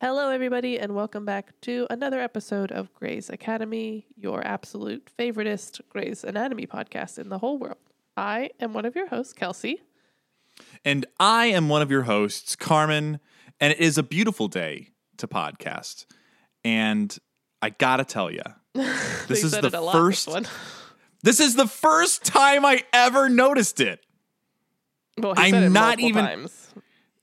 Hello, everybody, and welcome back to another episode of Grey's Academy, your absolute favoritist Grey's Anatomy podcast in the whole world. I am one of your hosts, Kelsey. And I am one of your hosts, Carmen, and it is a beautiful day to podcast. And I gotta tell you, this is the lot, first. this one. This is the first time I ever noticed it. Well, I'm it not even- times.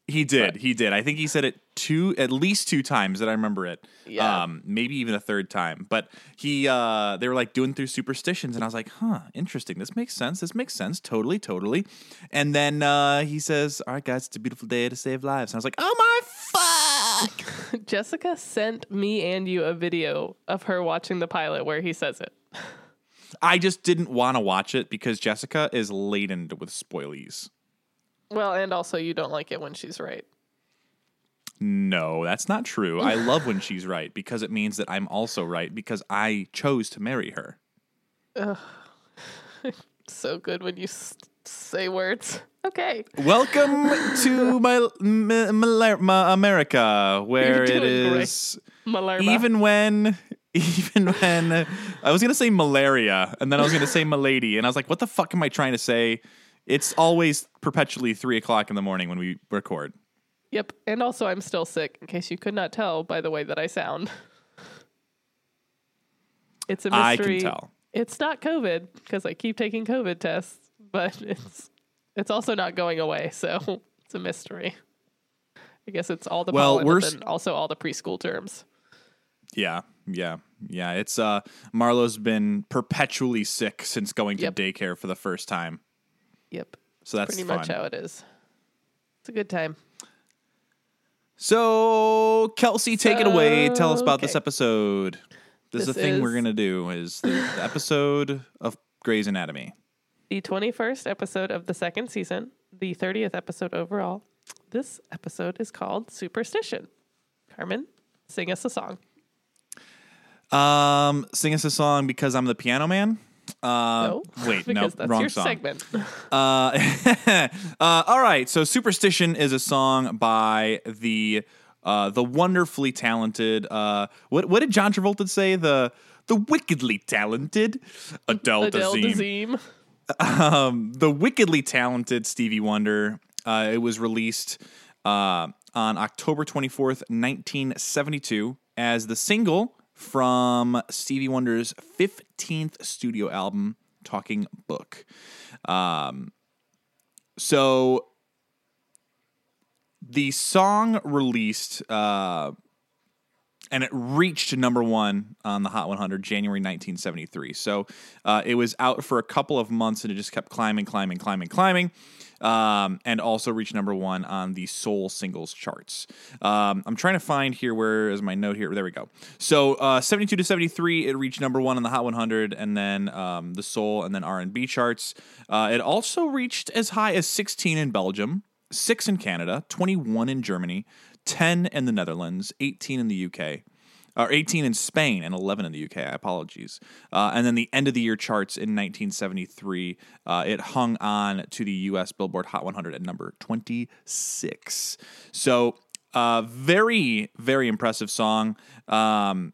He did. But- He did. I think he said it two, at least two times that I remember it. Yeah. Um, maybe even a third time. But he, uh, they were like doing through superstitions, and I was like, huh, interesting. This makes sense. This makes sense. Totally, totally. And then uh, he says, all right, guys, it's a beautiful day to save lives. And I was like, oh my fuck. Jessica sent me and you a video of her watching the pilot where he says it. I just didn't want to watch it because Jessica is laden with spoilies. Well, and also you don't like it when she's right. No, that's not true. I love when she's right because it means that I'm also right because I chose to marry her. So good when you s- say words. Okay. Welcome to my, my, my, my America, where You're great. even when even when I was gonna say malaria and then I was gonna say milady and I was like, what the fuck am I trying to say? It's always perpetually three o'clock in the morning when we record. Yep. And also, I'm still sick, in case you could not tell by the way that I sound. It's a mystery. can tell. It's not COVID because I keep taking COVID tests, but it's it's also not going away, so it's a mystery. I guess it's all the Well, pollen, we're and s- also all the preschool terms. Yeah, yeah, yeah. It's uh Marlo's been perpetually sick since going to Yep. daycare for the first time. Yep, So that's pretty fun. much how it is. It's a good time. So Kelsey, take it away. Tell us about this episode. This, is This the thing we're gonna do is the, episode of Grey's Anatomy. The 21st episode of the second season, the 30th episode overall. This episode is called Superstition. Carmen, sing us a song. Um, sing us a song because I'm the piano man. Uh, no, wait, no, that's wrong your song. segment. Uh, uh, all right. So, "Superstition" is a song by the uh, the wonderfully talented. Uh, what what did John Travolta say? The the wickedly talented Adele, Adele Dazeem. Dazeem. Um, the wickedly talented Stevie Wonder. Uh, it was released uh, on October twenty fourth, nineteen seventy two, as the single from Stevie Wonder's fifteenth studio album, Talking Book. Um, so the song released uh, and it reached number one on the Hot 100 January 1973. So uh, it was out for a couple of months and it just kept climbing, climbing, climbing, climbing. Um, and also reached number one on the Soul Singles charts. Um, I'm trying to find here where is my note here. There we go. So uh, 72 to 73, it reached number one on the Hot 100, and then um, the Soul and then R&B charts. Uh, it also reached as high as 16 in Belgium, six in Canada, 21 in Germany, 10 in the Netherlands, 18 in the UK, or 18 in Spain, and 11 in the UK. Apologies. Uh, and then the end of the year charts in 1973, uh, it hung on to the US Billboard Hot 100 at number 26. So, uh, very, very impressive song. Um,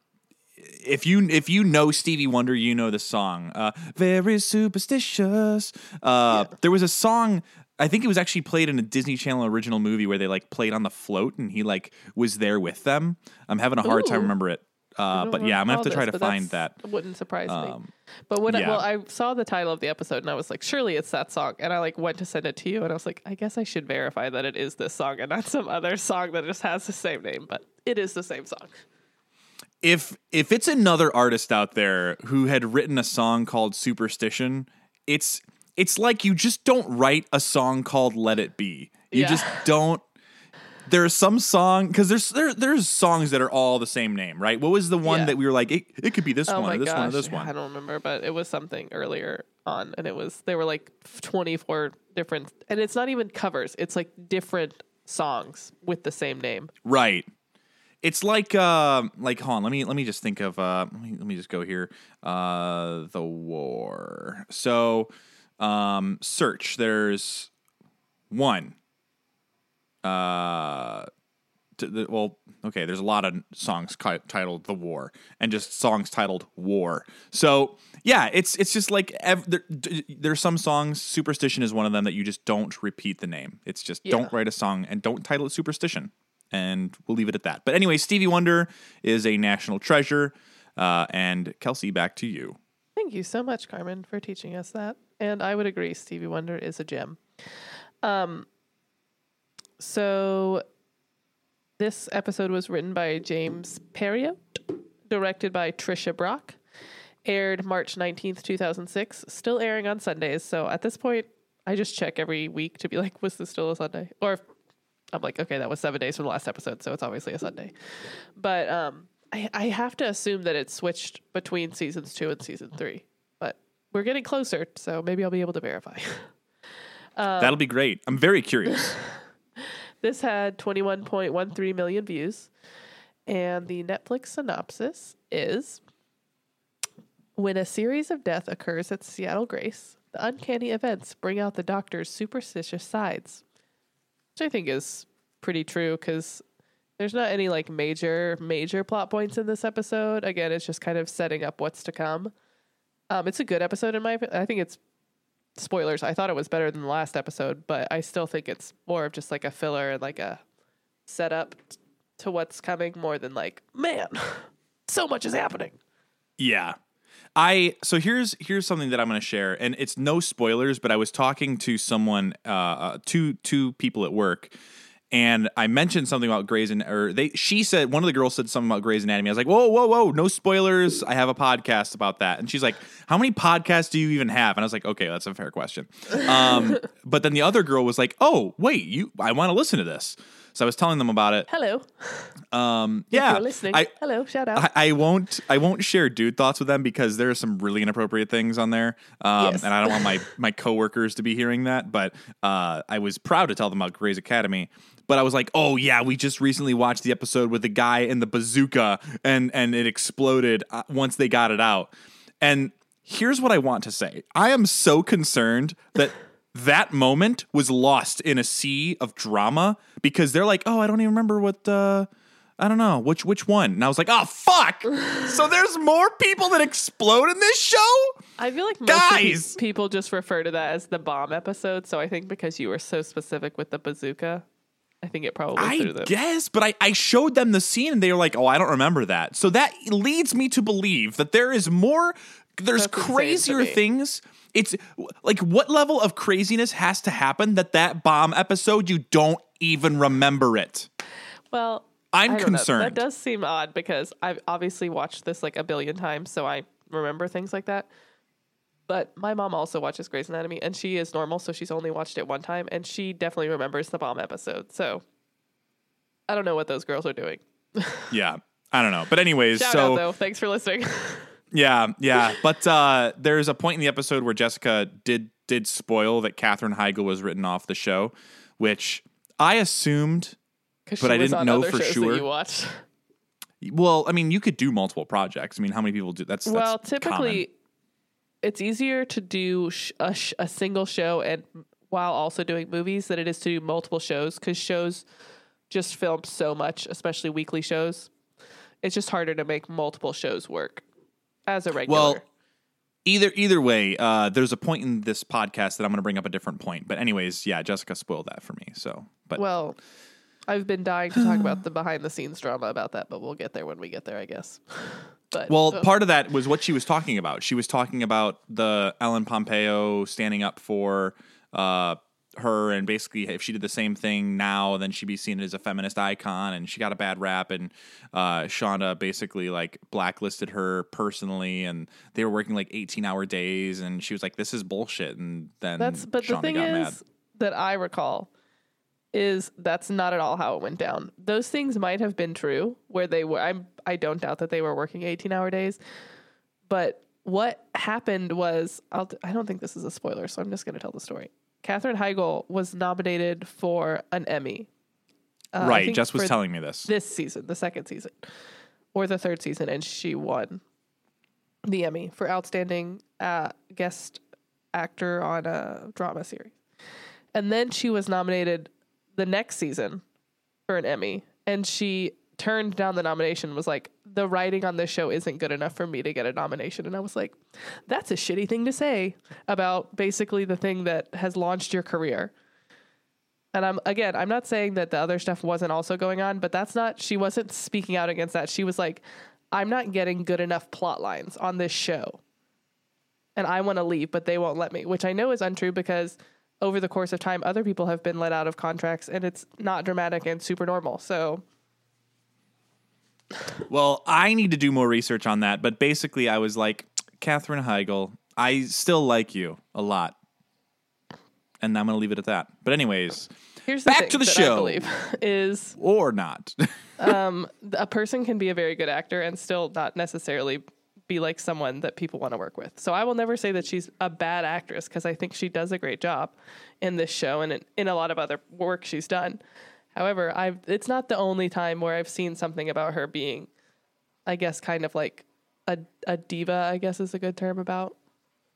if you if you know Stevie Wonder, you know the song. Uh, Very superstitious. Uh, There was a song. I think it was actually played in a Disney Channel original movie where they like played on the float and he like was there with them. I'm having a hard time remember it. Uh, but yeah, I'm gonna have to try this, to find that. Wouldn't surprise me. Um, But when I, well, I saw the title of the episode and I was like, surely it's that song. And I like went to send it to you and I was like, I guess I should verify that it is this song and not some other song that just has the same name. But it is the same song. if if it's another artist out there who had written a song called Superstition, it's it's like you just don't write a song called Let It Be. You Yeah. just don't there's some song because there's there, there's songs that are all the same name, right? What was the one Yeah. that we were like, it, it could be this oh one, or this gosh, one, or this one? I don't remember, but it was something earlier on, and it was they were like twenty four different, and it's not even covers; it's like different songs with the same name. Right. It's like uh like hold on, let me let me just think of uh let me let me just go here. Uh the war. So um search there's one. Uh t- the, well, okay, there's a lot of songs ki- titled "The War" and just songs titled "War." So yeah, it's it's just like ev- there, d- there's some songs. "Superstition" is one of them that you just don't repeat the name. It's just Yeah. don't write a song and don't title it "Superstition," and we'll leave it at that. But anyway, Stevie Wonder is a national treasure. Uh, and Kelsey, back to you. Thank you so much, Carmen, for teaching us that. And I would agree, Stevie Wonder is a gem. Um, so this episode was written by James Parriott, directed by Tricia Brock, aired March 19th, 2006, still airing on Sundays. So at this point, I just check every week to be like, was this still a Sunday? Or I'm like, okay, that was seven days from the last episode, so it's obviously a Sunday. But um, I, I have to assume that it switched between seasons two and season three. We're getting closer, so maybe I'll be able to verify. Um, That'll be great. I'm very curious. this had 21.13 million views, and the Netflix synopsis is when a series of death occurs at Seattle Grace, the uncanny events bring out the doctor's superstitious sides, which I think is pretty true because there's not any like major major plot points in this episode. Again, it's just kind of setting up what's to come. Um, it's a good episode in my. I think it's spoilers. I thought it was better than the last episode, but I still think it's more of just like a filler and like a setup to what's coming more than like, man, so much is happening. Yeah. I so here's here's something that I'm going to share, and it's no spoilers, but I was talking to someone, uh, uh, two two people at work, and I mentioned something about Grey's and or they she said one of the girls said something about Grey's Anatomy. I was like, whoa whoa whoa, no spoilers. I have a podcast about that, and she's like, how many podcasts do you even have? And I was like, okay, that's a fair question. Um, but then the other girl was like, oh wait, you I want to listen to this. So I was telling them about it. Hello. Um, yeah, listening. I, Hello. Shout out. I, I won't I won't share dude thoughts with them because there are some really inappropriate things on there, um, Yes. and I don't want my my coworkers to be hearing that. But uh, I was proud to tell them about Grey's Academy. But I was like, oh yeah, we just recently watched the episode with the guy in the bazooka, and and it exploded uh, once they got it out. And here's what I want to say: I am so concerned that. That moment was lost in a sea of drama because they're like, "Oh, I don't even remember what uh, I don't know which which one. And I was like, oh fuck! so there's more people that explode in this show. I feel like most Guys! people just refer to that as the bomb episode. So I think because you were so specific with the bazooka, I think it probably I guess, but I, I showed them the scene and they were like, oh, I don't remember that. So that leads me to believe that there is more. There's That's crazier things. It's like what level of craziness has to happen that that bomb episode you don't even remember it. Well, I'm don't know. concerned. That does seem odd because I've obviously watched this like a billion times, so I remember things like that. But my mom also watches Grey's Anatomy, and she is normal, so she's only watched it one time, and she definitely remembers the bomb episode. So I don't know what those girls are doing. Yeah, I don't know. But anyways, Shout so out though. Thanks for listening. Yeah, yeah. But uh, there's a point in the episode where Jessica did did spoil that Katherine Heigl was written off the show, which I assumed But I didn't know for sure. You watched. Well, I mean, you could do multiple projects. I mean, how many people do that's? that's well, common. It's easier to do sh- a, sh- a single show and while also doing movies than it is to do multiple shows because shows just film so much, especially weekly shows. It's just harder to make multiple shows work as a regular. Well, either either way, uh, there's a point in this podcast that I'm going to bring up a different point. But anyways, yeah, Jessica spoiled that for me. So, but well, I've been dying to talk about the behind the scenes drama about that, but we'll get there when we get there, I guess. But Well, uh, part of that was what she was talking about. She was talking about the Ellen Pompeo standing up for uh, her, and basically, if she did the same thing now, then she'd be seen as a feminist icon, and she got a bad rap. And uh, Shonda basically like blacklisted her personally, and they were working like eighteen hour days, and she was like, "This is bullshit." And then That's but the thing is mad. that I recall is that's not at all how it went down. Those things might have been true where they were I'm I don't doubt that they were working 18-hour days. But what happened was I'll, I don't think this is a spoiler, so I'm just going to tell the story. Katherine Heigl was nominated for an Emmy. Uh, right. Jess was telling me this. this season, the second season, or the third season, and she won the Emmy for outstanding uh, guest actor on a drama series. And then she was nominated the next season for an Emmy, and she turned down the nomination. Was like, the writing on this show isn't good enough for me to get a nomination. And I was like, that's a shitty thing to say about basically the thing that has launched your career. And I'm again, I'm not saying that the other stuff wasn't also going on, but that's not she wasn't speaking out against that. She was like, I'm not getting good enough plot lines on this show. And I want to leave, but they won't let me, which I know is untrue because over the course of time other people have been let out of contracts and it's not dramatic and super normal. So, Well, I need to do more research on that, but basically, I was like, Katherine Heigl, I still like you a lot. And I'm going to leave it at that. But, anyways, here's the Back to the that I show. believe is or not. um, a person can be a very good actor and still not necessarily be like someone that people want to work with. So I will never say that she's a bad actress because I think she does a great job in this show and in, in a lot of other work she's done. However, I've it's not the only time where I've seen something about her being, I guess, kind of like a a diva. I guess is a good term about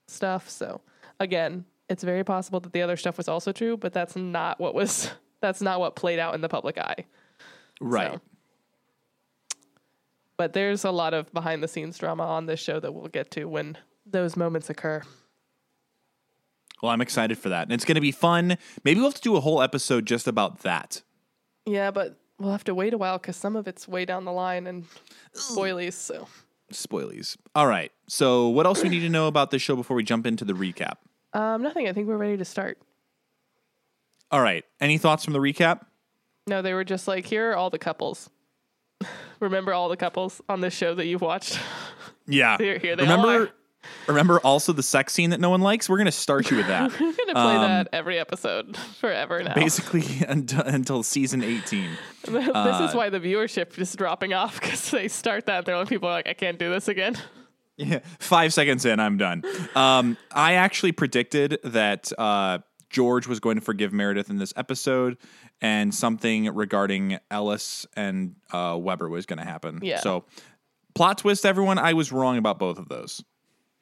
stuff. So again, it's very possible that the other stuff was also true, but that's not what was that's not what played out in the public eye. right. So. But there's a lot of behind the scenes drama on this show that we'll get to when those moments occur. Well, I'm excited for that. And it's going to be fun. Maybe we'll have to do a whole episode just about that. Yeah, but we'll have to wait a while because some of it's way down the line and spoilies. So Spoilies. All right. So, what else we need to know about this show before we jump into the recap? um, nothing. I think we're ready to start. All right. Any thoughts from the recap? No, they were just like, here are all the couples. Remember all the couples on this show that you've watched? Yeah. Here- here they remember, are. remember also the sex scene that no one likes? We're going to start you with that. We're gonna play Um, that every episode forever now. Basically, until, until season 18. this uh, is why the viewership is dropping off because they start that. They're like, people are like, I can't do this again. Yeah, five seconds in, I'm done. Um, I actually predicted that uh, George was going to forgive Meredith in this episode, and something regarding Ellis and uh, Weber was going to happen. Yeah. So, plot twist, everyone. I was wrong about both of those.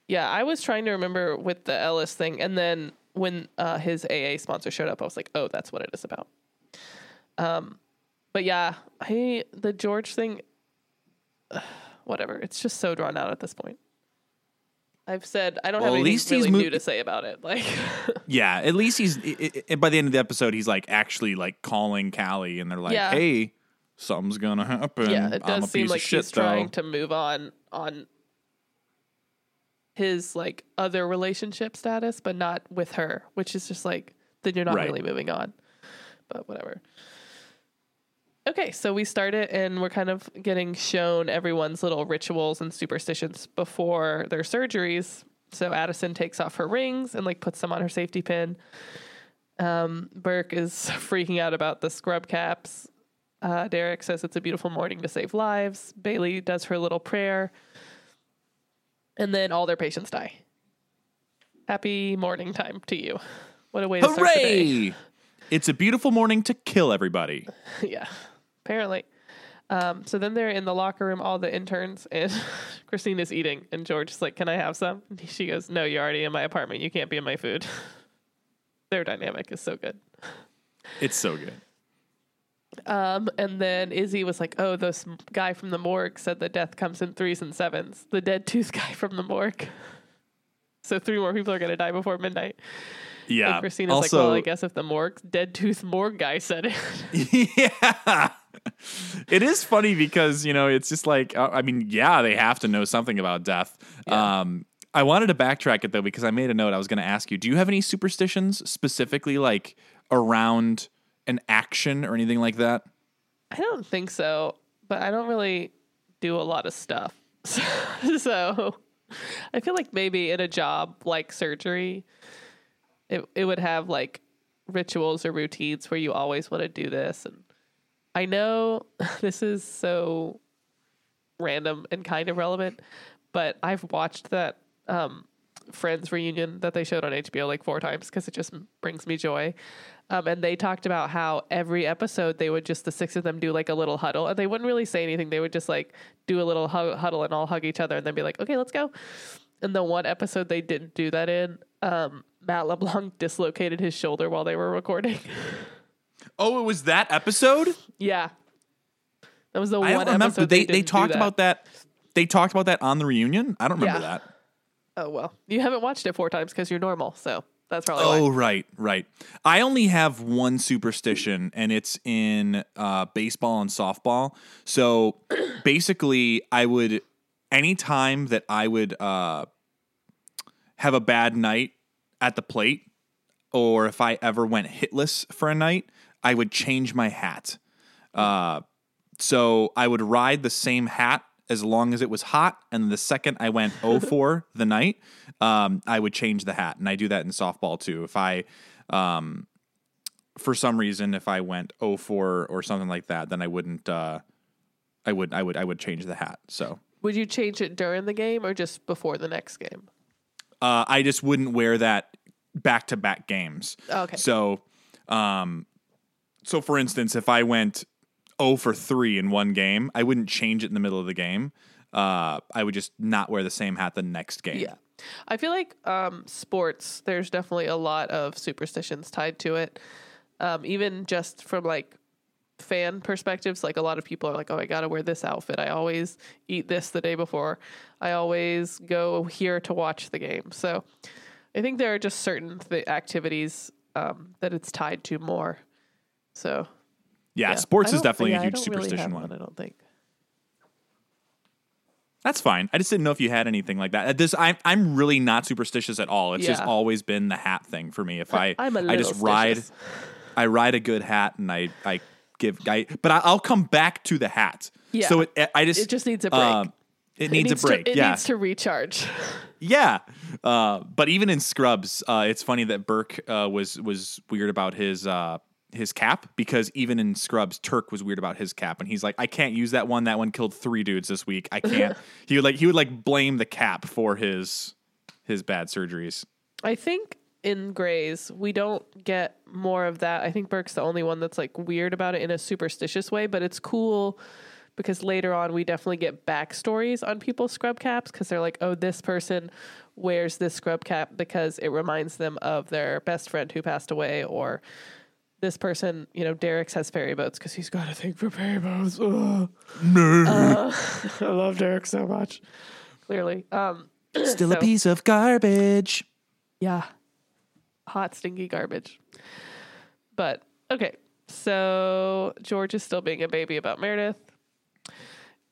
Yeah, I was trying to remember with the Ellis thing, and then when uh, his AA sponsor showed up, I was like, "Oh, that's what it is about." Um, but yeah, I the George thing, whatever. It's just so drawn out at this point. I've said I don't Well, have anything least he's really mo- new to say about it. Like, Yeah, at least he's i i by the end of the episode, he's like actually like calling Callie, and they're like, Yeah. "Hey, something's gonna happen." yeah, it I'm a does seem piece like of shit, he's trying to move on on his like other relationship status, but not with her, which is just like then you're not Right. really moving on. But whatever. Okay, so we start it and we're kind of getting shown everyone's little rituals and superstitions before their surgeries. So Addison takes off her rings and like puts them on her safety pin. Um, Burke is freaking out about the scrub caps. Uh, Derek says it's a beautiful morning to save lives. Bailey does her little prayer. And then all their patients die. Happy morning time to you. What a way to start the day. Hooray! It's a beautiful morning to kill everybody. yeah, apparently. Um, so then they're in the locker room, all the interns, and Cristina's eating, and George is like, "Can I have some?" And she goes, "No, you're already in my apartment. You can't be in my food." Their dynamic is so good. It's so good. Um, and then Izzie was like, "Oh, this guy from the morgue said that death comes in threes and sevens. The dead tooth guy from the morgue. So three more people are gonna die before midnight." Yeah. And Cristina's also, like, "Well, I guess if the morgue dead tooth morgue guy said it." yeah. It is funny because, you know, it's just like, uh, I mean, yeah, they have to know something about death. Yeah. Um, I wanted to backtrack it though because I made a note. I was going to ask you, do you have any superstitions specifically like around an action or anything like that? I don't think so, but I don't really do a lot of stuff. so I feel like maybe in a job like surgery, it it would have like rituals or routines where you always want to do this and I know this is so random and kind of relevant, but I've watched that um, Friends reunion that they showed on HBO like four times because it just brings me joy. Um, and they talked about how every episode they would just the six of them do like a little huddle, and they wouldn't really say anything. They would just like do a little hu- huddle and all hug each other, and then be like, "Okay, let's go." And the one episode they didn't do that in, um, Matt LeBlanc dislocated his shoulder while they were recording. Oh, it was that episode. yeah, that was the I one episode They they, they, talked that. about that. They talked about that on the reunion. I don't remember Yeah. that. Oh well, you haven't watched it four times because you're normal, so that's probably Oh, why. right, right. I only have one superstition, and it's in uh, baseball and softball. So basically, I would, anytime that I would uh, have a bad night at the plate, or if I ever went hitless for a night, I would change my hat. Uh, so I would ride the same hat as long as it was hot, and the second I went 0 for the night, um, I would change the hat, and I do that in softball too. If I, um, for some reason, if I went 0 for or something like that, then I wouldn't. Uh, I would, I would, I would change the hat. So Would you change it during the game or just before the next game? uh, I just wouldn't wear that back to back games. Okay. So, um, so for instance, if I went 0 for 3 in one game, I wouldn't change it in the middle of the game. Uh, I would just not wear the same hat the next game. Yeah. I feel like um, sports, there's definitely a lot of superstitions tied to it. Um, even just from like fan perspectives, like a lot of people are like, oh, I got to wear this outfit. I always eat this the day before. I always go here to watch the game. So I think there are just certain th- activities um, that it's tied to more. So Yeah, yeah. sports is definitely yeah, a I huge don't really superstition one. I don't think. That's fine. I just didn't know if you had anything like that. This I'm I'm really not superstitious at all. It's just always been the hat thing for me. If I I'm a I just little ride. I ride a good hat and I I give I but I, I'll come back to the hat. Yeah. So it I just It just needs a break. um, it needs, it needs a break. To, it yeah. needs to recharge. Yeah, uh, but even in Scrubs, uh, it's funny that Burke uh, was was weird about his uh, his cap because even in Scrubs, Turk was weird about his cap, and he's like, I can't use that one. That one killed three dudes this week. I can't. he would like he would like blame the cap for his his bad surgeries. I think in Grey's, we don't get more of that. I think Burke's the only one that's like weird about it in a superstitious way, but it's cool because later on we definitely get backstories on people's scrub caps because they're like, oh, this person wears this scrub cap because it reminds them of their best friend who passed away, or this person, you know, Derek's has ferry boats because he's got a thing for ferry boats. Ugh. Uh, I love Derek so much. Clearly. Um, Still So- a piece of garbage. yeah. Hot, stinky garbage. But okay. So George is still being a baby about Meredith.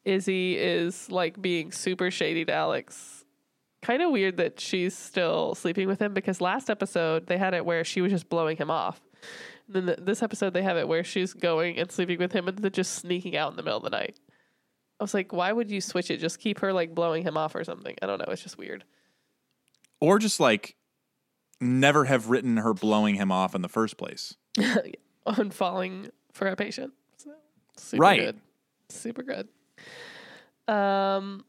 Izzie is like being super shady to Alex. Kind of weird that she's still sleeping with him because last episode they had it where she was just blowing him off. Then th this episode they have it where she's going and sleeping with him and then just sneaking out in the middle of the night. I was like, why would you switch it? Just keep her like blowing him off or something. I don't know. It's just weird. Or just like never have written her blowing him off in the first place. on falling for a patient. So, super Right. Good. Super good. Um,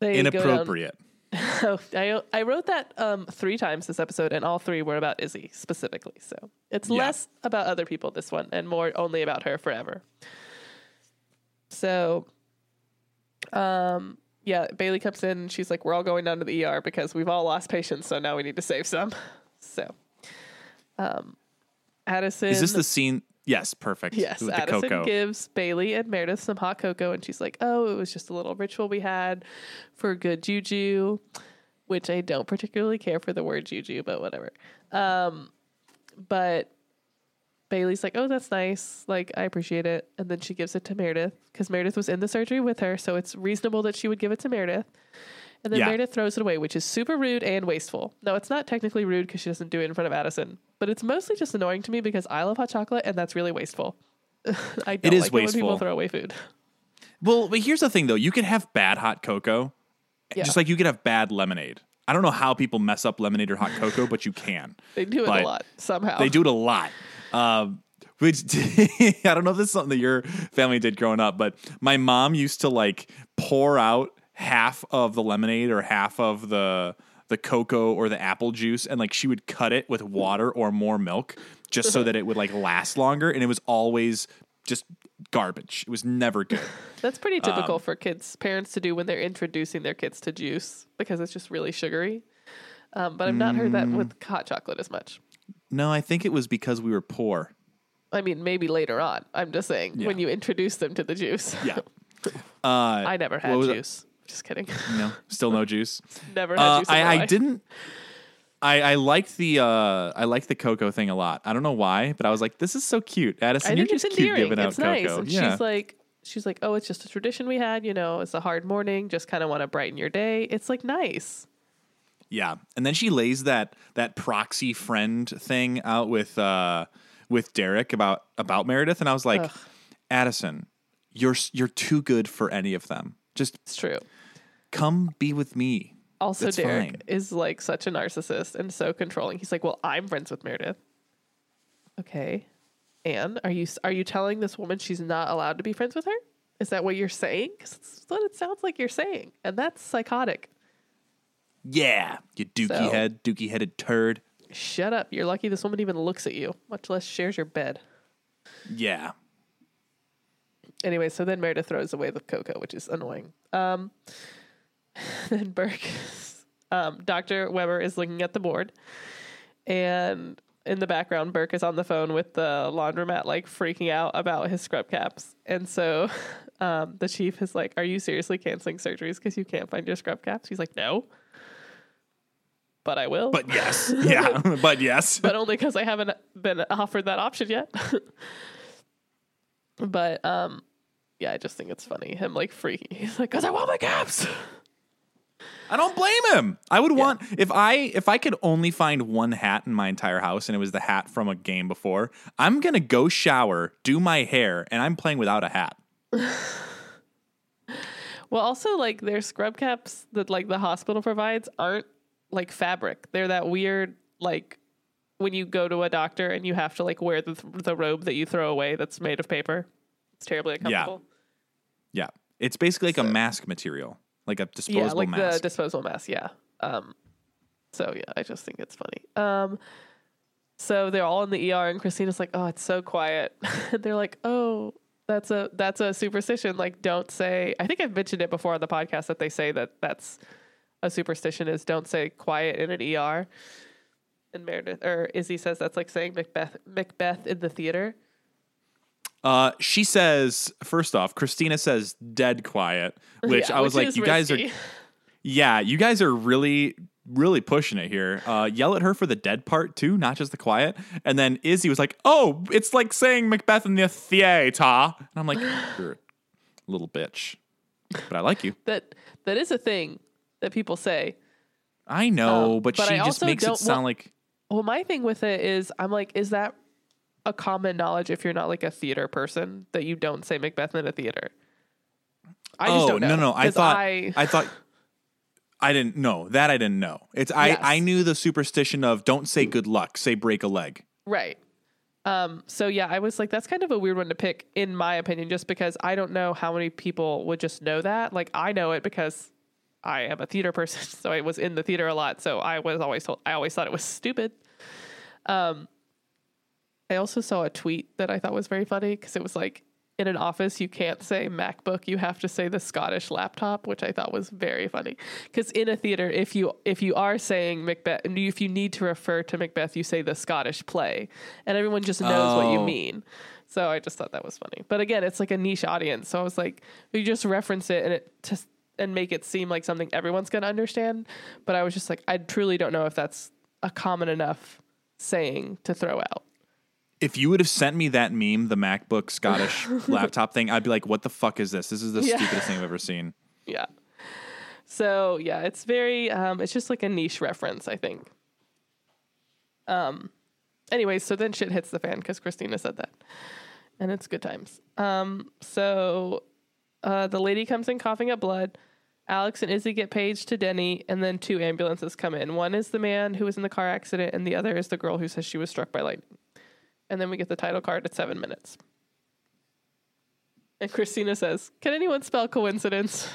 they Inappropriate. Oh, I I wrote that um three times this episode, and all three were about Izzie specifically. So it's Yeah. less about other people this one, and more only about her forever. So, um, yeah, Bailey comes in. and She's like, "We're all going down to the ER because we've all lost patients, so now we need to save some." So, um, Addison Is this the scene? Yes, perfect. Yes, With Addison gives Bailey and Meredith some hot cocoa, and she's like, "Oh, it was just a little ritual we had for good juju," which I don't particularly care for the word juju, but whatever. Um, but Bailey's like, "Oh, that's nice. Like, I appreciate it," and then she gives it to Meredith because Meredith was in the surgery with her, so it's reasonable that she would give it to Meredith. And then Yeah. Meredith throws it away, which is super rude and wasteful. No, it's not technically rude because she doesn't do it in front of Addison, but it's mostly just annoying to me because I love hot chocolate and that's really wasteful. I don't is like it when people throw away food. Well, but here's the thing though. You can have bad hot cocoa, Yeah. just like you could have bad lemonade. I don't know how people mess up lemonade or hot cocoa, but you can. They do it a lot somehow. They do it a lot. Um, which I don't know if this is something that your family did growing up, but my mom used to like pour out half of the lemonade or half of the the cocoa or the apple juice and like she would cut it with water or more milk just so that it would like last longer and it was always just garbage. It was never good. That's pretty typical Um, for kids, parents to do when they're introducing their kids to juice because it's just really sugary. Um, but I've not heard Mm. that with hot chocolate as much. No, I think it was because we were poor. I mean, maybe later on. I'm just saying when you introduce them to the juice. Yeah. Uh, I never had juice. it? Just kidding. no, still no juice. never had Uh, juice. I, I didn't. I, I liked the uh, I liked the cocoa thing a lot. I don't know why, but I was like, this is so cute, Addison. I you're it's just cute giving out nice. cocoa. And yeah, she's like, she's like, oh, it's just a tradition we had. You know, it's a hard morning. Just kind of want to brighten your day. It's like nice. yeah. And then she lays that that proxy friend thing out with uh, with Derek about about Meredith, and I was like, Ugh. Addison, you're you're too good for any of them. Just It's true. Come be with me. Also, That's Derek fine. is like such a narcissist and so controlling. He's like, "Well, I'm friends with Meredith." Okay, Anne, are you are you telling this woman she's not allowed to be friends with her? Is that what you're saying? 'Cause that's what it sounds like you're saying, and that's psychotic. Yeah, you dookie So- head, dookie headed turd. Shut up! You're lucky this woman even looks at you, much less shares your bed. Yeah. Anyway, so then Meredith throws away the cocoa, which is annoying. Um, then Burke, um, Dr. Weber is looking at the board, and in the background, Burke is on the phone with the laundromat, like freaking out about his scrub caps. And so um, the chief is like, Are you seriously canceling surgeries because you can't find your scrub caps? He's like, No. But I will. But yes, yeah, but yes. but only because I haven't been offered that option yet. but um, yeah, I just think it's funny him like freaking. He's like, "Cause I want my caps." I don't blame him. I would want if I if I could only find one hat in my entire house and it was the hat from a game before, I'm gonna go shower, do my hair, and I'm playing without a hat. Well, also like their scrub caps that like the hospital provides aren't like fabric. They're that weird like when you go to a doctor and you have to like wear the the robe that you throw away that's made of paper. It's terribly uncomfortable. Yeah. It's basically like So- a mask material. Like a disposable Yeah, like the mask. disposable mask. Yeah. Um, so yeah, I just think it's funny. Um, so they're all in the ER, and Cristina's like, "Oh, it's so quiet." and they're like, "Oh, that's a that's a superstition. Like, don't say." I think I've mentioned it before on the podcast that they say that that's a superstition is don't say quiet in an ER. And Meredith or Izzie says that's like saying Macbeth Macbeth in the theater. Uh she says first off, Cristina says dead quiet, which Yeah, I was like, is you guys are. Yeah, you guys are really, really pushing it here. Uh, yell at her for the dead part too, not just the quiet. And then Izzie was like, "Oh, it's like saying Macbeth in the theater," and I'm like, "You're a little bitch," but I like you. that that is a thing that people say. I know, Um, but, but she I just makes it sound wa- like Well, my thing with it is, I'm like, is that a common knowledge if you're not like a theater person that you don't say Macbeth in a theater? I just oh don't know. no no I thought I, I, thought I didn't know that I didn't know it's I Yes. I knew the superstition of don't say good luck say break a leg right. Um. So yeah, I was like, that's kind of a weird one to pick, in my opinion, just because I don't know how many people would just know that. Like, I know it because I am a theater person, so I was in the theater a lot. So I was always told, I always thought it was stupid. Um. I also saw a tweet that I thought was very funny because it was like in an office you can't say MacBook, you have to say the Scottish laptop, which I thought was very funny. Because in a theater, if you if you are saying Macbeth, if you need to refer to Macbeth, you say the Scottish play, and everyone just knows what you Oh. mean. So I just thought that was funny. But again, it's like a niche audience, so I was like, you just reference it and it just and make it seem like something everyone's gonna understand. But I was just like, I truly don't know if that's a common enough saying to throw out. If you would have sent me that meme the MacBook Scottish laptop thing I'd be like what the fuck is this this is the Yeah. stupidest thing I've ever seen Yeah. So yeah, it's very um it's just like a niche reference, I think. Um anyways, so then shit hits the fan because Cristina said that. And it's good times. Um so uh the lady comes in coughing up blood. Alex and Izzie get paged to Denny, and then two ambulances come in. One is the man who was in the car accident, and the other is the girl who says she was struck by lightning. And then we get the title card at seven minutes. And Cristina says, Can anyone spell coincidence?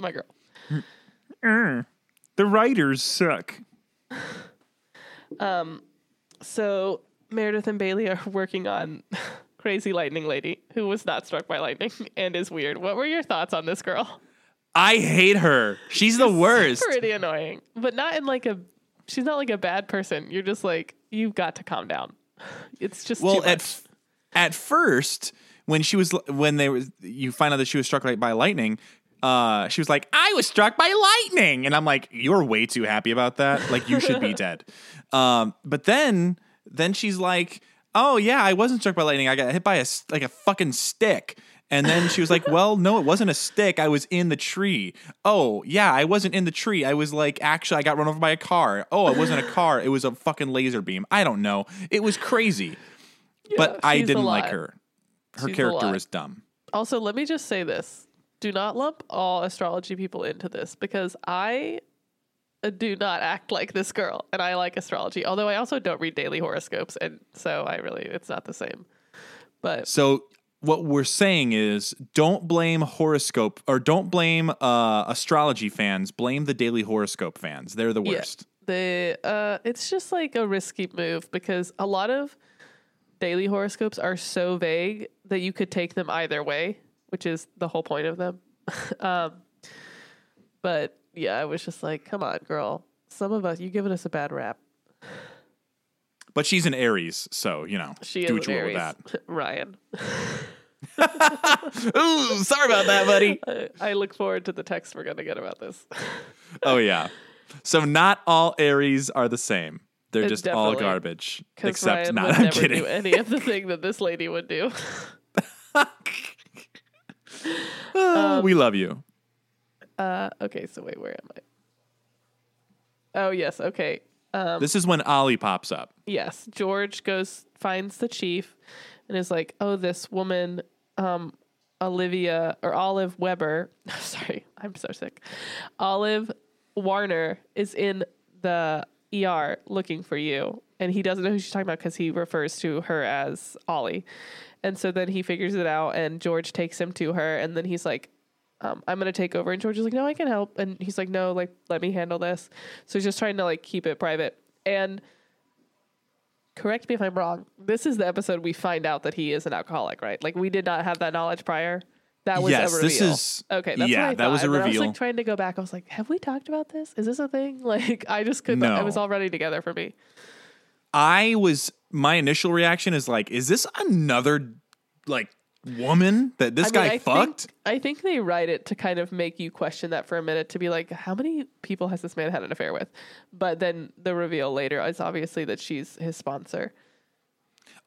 My girl. The writers suck. um, So Meredith and Bailey are working on Crazy Lightning Lady, who was not struck by lightning and is weird. What were your thoughts on this girl? I hate her. She's the worst. Pretty annoying, but not in like a. She's not like a bad person. You're just like you've got to calm down. It's just Well, at f- at first, when she was when they was you find out that she was struck by lightning, uh, she was like, "I was struck by lightning," and I'm like, "You're way too happy about that. Like, you should be dead." Um, but then then she's like, "Oh yeah, I wasn't struck by lightning. I got hit by a like a fucking stick." And then she was like, "Well, no, it wasn't a stick. I was in the tree. Oh, yeah, I wasn't in the tree. I was like, actually, I got run over by a car. Oh, it wasn't a car. It was a fucking laser beam. I don't know. It was crazy." but I didn't like her. Her She's character was dumb. Also, let me just say this: do not lump all astrology people into this because I uh, do not act like this girl, and I like astrology. Although I also don't read daily horoscopes, and so I really it's not the same. But So what we're saying is don't blame horoscope or don't blame uh, astrology fans. Blame the daily horoscope fans. They're the Yeah. worst. the uh it's just like a risky move because a lot of daily horoscopes are so vague that you could take them either way which is the whole point of them um but yeah i was just like come on girl some of us you're giving us a bad rap But she's an Aries, so you know, she do what you will with that. ryan Ooh, sorry about that, buddy. I, look forward to the text we're gonna get about this oh yeah. So not all Aries are the same. They're just all garbage. Except ryan not. would I'm never kidding. do any of the thing that this lady would do Oh, we love you. uh okay so wait where am i oh yes okay um This is when Ollie pops up. yes, George goes finds the chief and is like, "Oh, this woman, um, Olivia or Olive Weber. Sorry, I'm so sick. Olive Warner is in the ER looking for you, and he doesn't know who she's talking about because he refers to her as Ollie. And so then he figures it out, and George takes him to her, and then he's like, um, I'm gonna take over. And George is like, no, I can help. And he's like, no, like, let me handle this. So he's just trying to like keep it private. And correct me if I'm wrong. This is the episode we find out that he is an alcoholic, right? Like we did not have that knowledge prior. That was Yes, a reveal. this is- okay. That's yeah, what I that was a then I was like trying to go back. I was like, have we talked about this? Is this a thing? Like I just couldn't. No. It was all running together for me. I was my initial reaction is like, is this another like woman that this I mean, guy I fucked? Think, I think they write it to kind of make you question that for a minute to be like, how many people has this man had an affair with? But then the reveal later is obviously that she's his sponsor.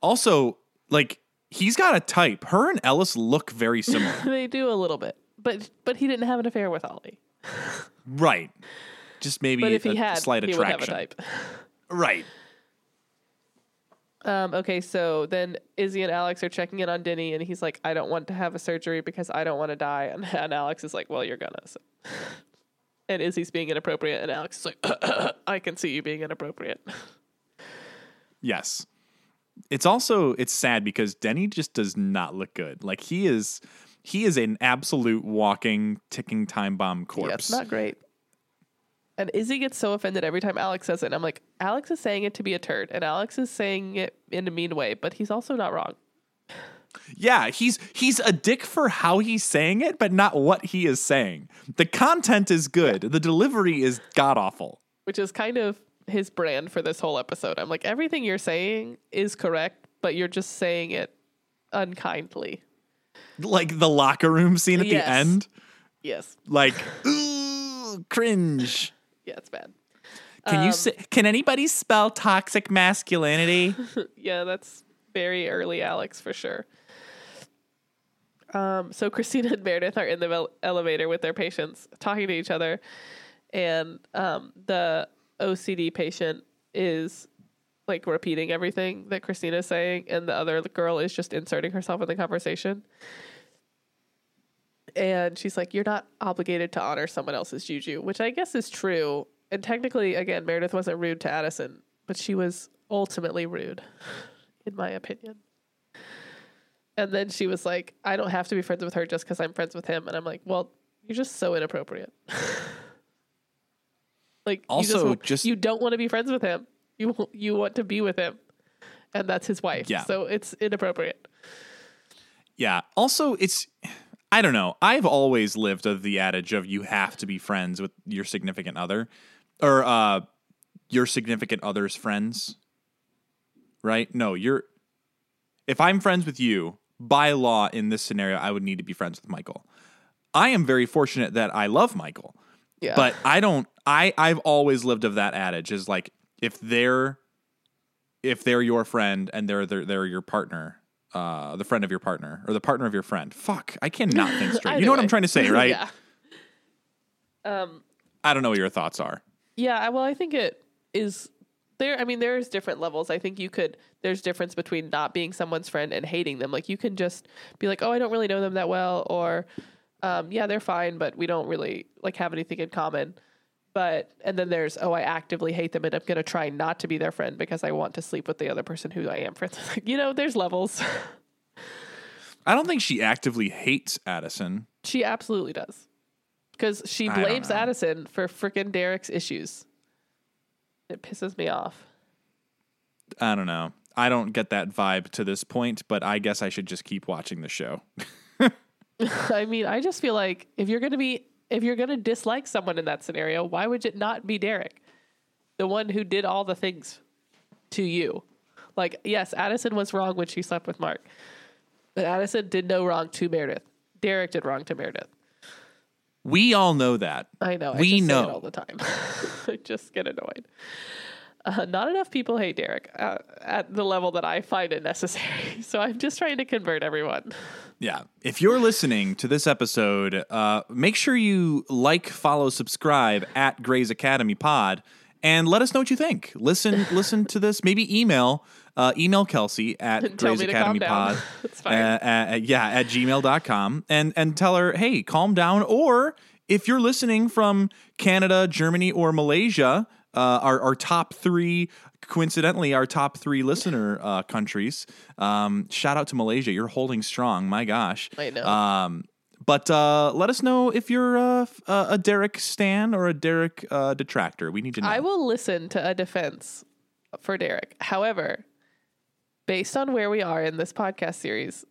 Also, like he's got a type. Her and Ellis look very similar. they do a little bit, but but he didn't have an affair with Ollie. right. Just maybe But if he a had, slight he attraction. would have a type. Right. Um, okay, so then Izzie and Alex are checking in on Denny, and he's like, "I don't want to have a surgery because I don't want to die." And, and Alex is like, "Well, you're gonna." So. And Izzie's being inappropriate, and Alex is like, "I can see you being inappropriate." Yes. It's also it's sad because Denny just does not look good. Like he is he is an absolute walking ticking time bomb corpse. Yeah, it's not great. And Izzie gets so offended every time Alex says it. And I'm like, Alex is saying it to be a turd, and Alex is saying it in a mean way, but he's also not wrong. Yeah, he's he's a dick for how he's saying it, but not what he is saying. The content is good. The delivery is god awful. Which is kind of his brand for this whole episode. I'm like, everything you're saying is correct, but you're just saying it unkindly. Like the locker room scene at Yes. the end. Yes. Like, ooh, cringe. Yeah, it's bad. Can you say can anybody spell toxic masculinity? Yeah, that's very early Alex for sure. Um, so Cristina and Meredith are in the ele- elevator with their patients talking to each other, and um, the OCD patient is like repeating everything that Cristina's saying, and the other girl is just inserting herself in the conversation. And she's like, You're not obligated to honor someone else's juju, which I guess is true. And technically, again, Meredith wasn't rude to Addison, but she was ultimately rude, in my opinion. And then she was like, I don't have to be friends with her just because I'm friends with him. And I'm like, Well, you're just so inappropriate. like, Also, you just- just, you don't want to be friends with him. You you want to be with him, and that's his wife. Yeah. So it's inappropriate. Yeah. Also, it's I don't know. I've always lived of the adage of you have to be friends with your significant other or uh your significant other's friends. Right? No, you're if I'm friends with you, by law in this scenario, I would need to be friends with Michael. I am very fortunate that I love Michael. Yeah. But I don't I I've always lived of that adage is like if they're if they're your friend and they're they're, they're your partner, uh, the friend of your partner or the partner of your friend. Fuck, I cannot think straight. you know what I'm trying to say, right? yeah. Um. I don't know what your thoughts are. Yeah. Well, I think it is there. I mean, there's different levels. I think you could. There's difference between not being someone's friend and hating them. Like you can just be like, oh, I don't really know them that well, or um, yeah, they're fine, but we don't really like have anything in common. But and then there's oh, I actively hate them and I'm gonna try not to be their friend because I want to sleep with the other person who I am friends with. you know, there's levels. I don't think she actively hates Addison. She absolutely does. Because she blames. Addison for frickin' Derek's issues. It pisses me off. I don't know. I don't get that vibe to this point, but I guess I should just keep watching the show. I mean, I just feel like if you're gonna be if you're gonna dislike someone in that scenario, why would it not be Derek? The one who did all the things to you. Like, yes, Addison was wrong when she slept with Mark. But Addison did no wrong to Meredith. Derek did wrong to Meredith. We all know that. I know. I We say know. it all the time. I just get annoyed. Uh, not enough people hate Derek uh, at the level that I find it necessary. So I'm just trying to convert everyone. Yeah. If you're listening to this episode, uh, make sure you like, follow, subscribe at Grey's Academy Pod, and let us know what you think. Listen, listen to this. Maybe email, uh, email Kelsey at Grey's Academy Pod. fine. Uh, uh, yeah, at gmail.com and and tell her, hey, calm down. Or if you're listening from Canada, Germany, or Malaysia, uh, our our top three, coincidentally, our top three listener uh, countries. Um, shout out to Malaysia, you're holding strong. My gosh, I know. Um, but uh, let us know if you're uh, f- uh, a Derek Stan or a Derek uh, detractor. We need to know. I will listen to a defense for Derek. However, based on where we are in this podcast series,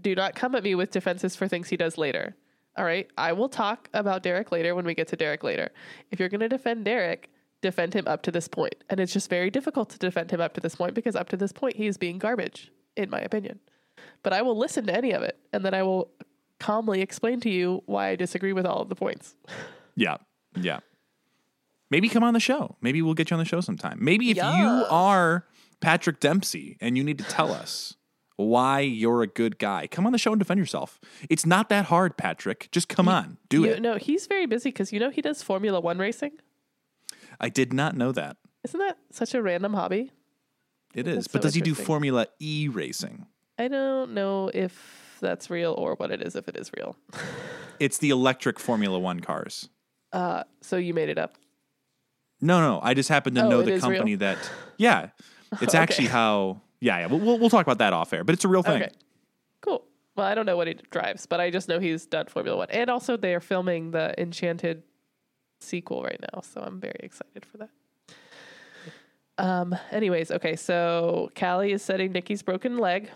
do not come at me with defenses for things he does later. All right. I will talk about Derek later when we get to Derek later. If you're going to defend Derek, defend him up to this point. And it's just very difficult to defend him up to this point because up to this point, he is being garbage, in my opinion. But I will listen to any of it and then I will calmly explain to you why I disagree with all of the points. Yeah. Yeah. Maybe come on the show. Maybe we'll get you on the show sometime. Maybe if you are Patrick Dempsey and you need to tell us why you're a good guy, come on the show and defend yourself. It's not that hard, Patrick. Just come on, do You- it. No, he's very busy because you know he does Formula One racing. I did not know that. Isn't that such a random hobby? It is. That's But so does he do. Formula E racing? I don't know if that's real or what it is if it is real. It's the electric Formula One cars. Uh, so you made it up. No, no, I just happen to Oh, know the is real? company that. Yeah, it's actually how. Yeah, yeah. We'll, we'll we'll talk about that off air, but it's a real thing. Okay. Cool. Well, I don't know what he drives, but I just know he's done Formula One. And also they are filming the Enchanted sequel right now, so I'm very excited for that. Um, anyways, okay, so Callie is setting Nikki's broken leg,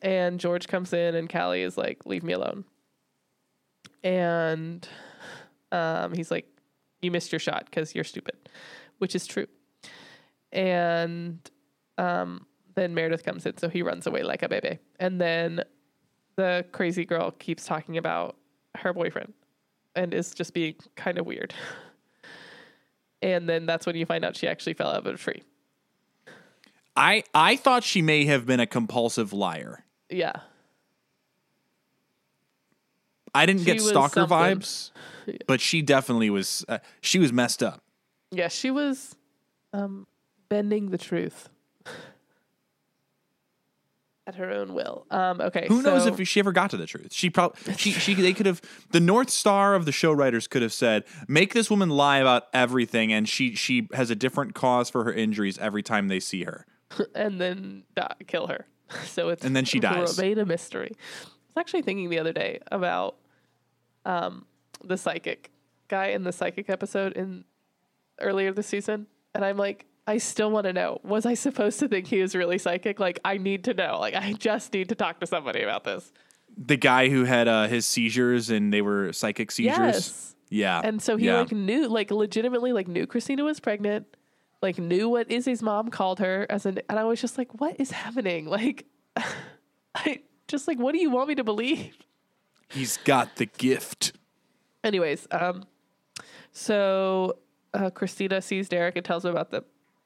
and George comes in and Callie is like, leave me alone. And um, he's like, You missed your shot because you're stupid, which is true. And um, then Meredith comes in, so he runs away like a baby. And then the crazy girl keeps talking about her boyfriend and is just being kind of weird. And then that's when you find out she actually fell out of a tree. I I thought she may have been a compulsive liar. Yeah. I didn't She get stalker vibes, but she definitely was. Uh, she was messed up. Yeah, she was um, bending the truth. at her own will. Um, okay, Who knows if she ever got to the truth? She probably she she they could have the North Star of the show writers could have said make this woman lie about everything, and she she has a different cause for her injuries every time they see her. and then die, kill her. So it's And then she dies. Remain a mystery. I was actually thinking the other day about um, the psychic guy in the psychic episode in earlier this season, and I'm like, I still want to know. Was I supposed to think he was really psychic? Like, I need to know. Like, I just need to talk to somebody about this. The guy who had uh, his seizures and they were psychic seizures. Yes. Yeah, And so he yeah. like knew, like legitimately, like knew Cristina was pregnant, like knew what Izzie's mom called her as an, and I was just like, what is happening? Like, I just like, what do you want me to believe? he's got the gift. Anyways, um, so uh, Cristina sees Derek and tells him about the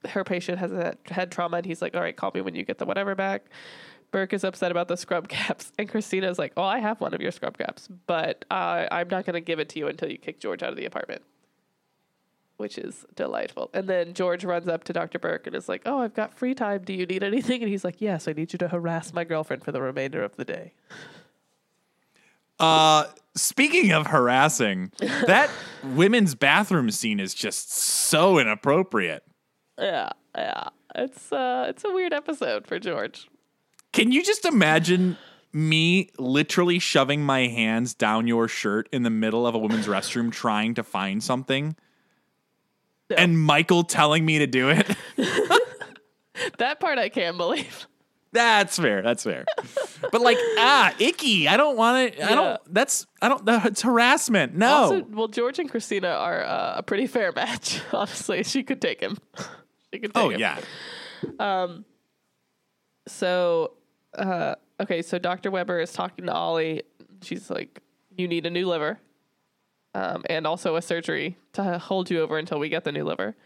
her patient has a head trauma, and he's like, all right, call me when you get the whatever back. Burke is upset about the scrub caps, and Cristina's like, "Oh, I have one of your scrub caps, but uh, I'm not going to give it to you until you kick George out of the apartment." Which is delightful. And then George runs up to Dr. Burke and is like, "Oh, I've got free time. Do you need anything?" And he's like, "Yes, I need you to harass my girlfriend for the remainder of the day." Uh, speaking of harassing, that women's bathroom scene is just so inappropriate. Yeah, yeah. It's uh, it's a weird episode for George. Can you just imagine me literally shoving my hands down your shirt in the middle of a women's restroom trying to find something? No. And Michael telling me to do it? That part I can't believe. That's fair. That's fair. But like, ah, icky. I don't want to. I don't. That's. I don't. It's harassment. No. Also, well, George and Cristina are uh, a pretty fair match. Honestly, she could take him. She could take oh yeah. So, uh, okay, so Dr. Weber is talking to Ollie. She's like, "You need a new liver, um, and also a surgery to hold you over until we get the new liver."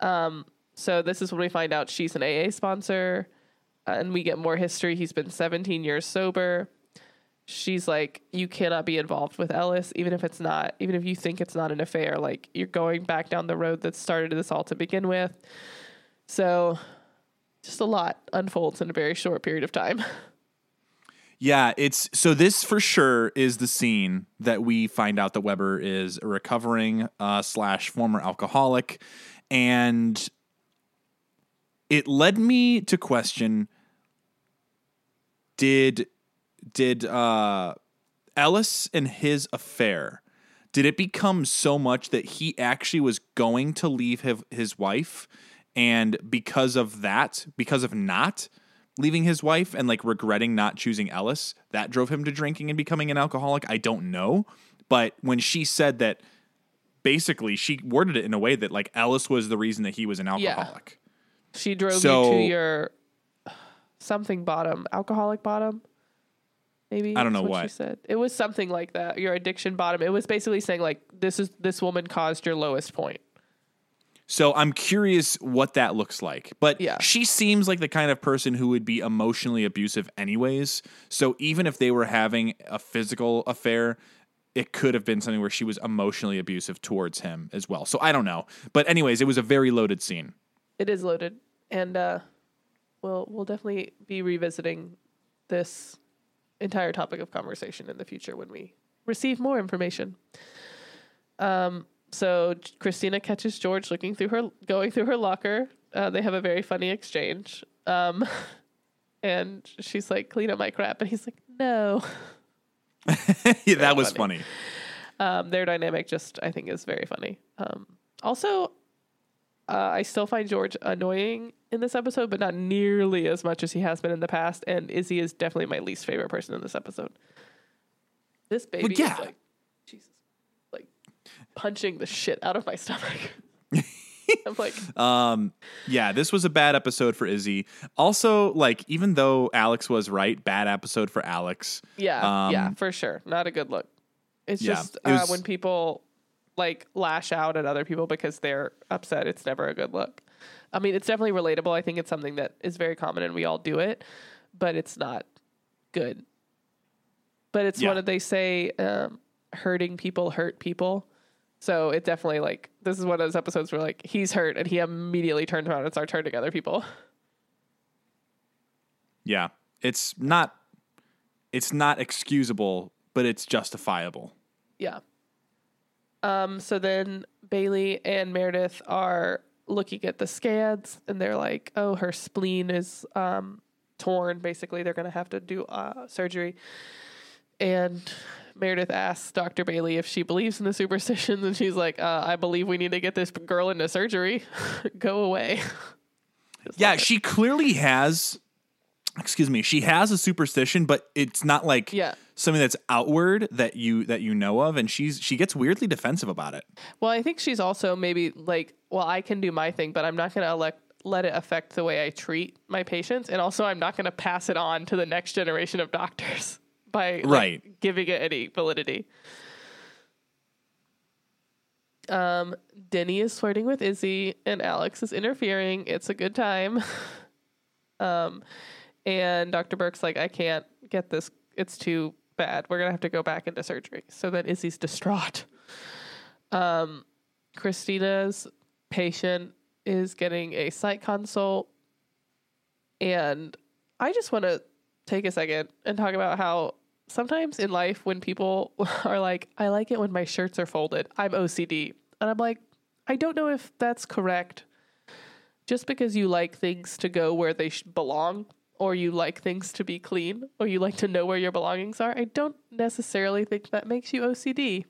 Um, so this is when we find out she's an AA sponsor, uh, and we get more history. He's been 17 years sober. She's like, you cannot be involved with Ellis, even if it's not, even if you think it's not an affair. Like you're going back down the road that started this all to begin with. So, just a lot unfolds in a very short period of time. Yeah, it's so this for sure is the scene that we find out that Weber is a recovering uh, slash former alcoholic, and it led me to question: Did did uh, Ellis and his affair? Did it become so much that he actually was going to leave his, his wife, and because of that, because of not leaving his wife and like regretting not choosing Ellis, that drove him to drinking and becoming an alcoholic? I don't know. But when she said that, basically, she worded it in a way that like Ellis was the reason that he was an Yeah. alcoholic. She drove So- you to your something bottom, alcoholic bottom. Maybe I don't know is what. she said. It was something like that. Your addiction bottom. It was basically saying like this is this woman caused your lowest point. So I'm curious what that looks like. But Yeah. she seems like the kind of person who would be emotionally abusive anyways. So even if they were having a physical affair, it could have been something where she was emotionally abusive towards him as well. So I don't know. But anyways, it was a very loaded scene. It is loaded, and uh, we'll we'll definitely be revisiting this entire topic of conversation in the future when we receive more information. Um, so Cristina catches George looking through her, going through her locker. Uh, they have a very funny exchange. Um, and she's like, "Clean up my crap," and he's like, "No." yeah, that was funny. funny. Um, their dynamic just, I think, is very funny. Um, also, uh, I still find George annoying in this episode, but not nearly as much as he has been in the past. And Izzie is definitely my least favorite person in this episode. This baby yeah. is like, Jesus, like punching the shit out of my stomach. I'm like, Um, yeah, this was a bad episode for Izzie. Also, like, even though Alex was right, bad episode for Alex. yeah, yeah, Um, for sure. Not a good look. It's Yeah, just it uh, when people like lash out at other people because they're upset, it's never a good look. I mean, it's definitely relatable. I think it's something that is very common and we all do it, but it's not good. But it's Yeah. one of they say um, hurting people hurt people. So it definitely like this is one of those episodes where like he's hurt and he immediately turns around and starts hurting other people. Yeah. It's not it's not excusable, but it's justifiable. Yeah. Um, so then Bailey and Meredith are looking at the scans and they're like, oh, her spleen is um, torn. Basically, they're going to have to do uh, surgery. And Meredith asks Dr. Bailey if she believes in the superstitions, and she's like, uh, I believe we need to get this girl into surgery. Go away. yeah, she clearly has excuse me, she has a superstition, but it's not like Yeah. something that's outward that you that you know of, and she's she gets weirdly defensive about it. Well, I think she's also maybe like, well, I can do my thing, but I'm not going to let let it affect the way I treat my patients, and also I'm not going to pass it on to the next generation of doctors by like, Right. giving it any validity. Um, Denny is flirting with Izzie, and Alex is interfering. It's a good time. um, and Dr. Burke's like, I can't get this. It's too bad. We're gonna have to go back into surgery. So then Izzie's distraught. Um, Cristina's patient is getting a psych consult. And I just want to take a second and talk about how sometimes in life, when people are like, I like it when my shirts are folded, I'm OCD. And I'm like, I don't know if that's correct. Just because you like things to go where they belong, or you like things to be clean, or you like to know where your belongings are, I don't necessarily think that makes you OCD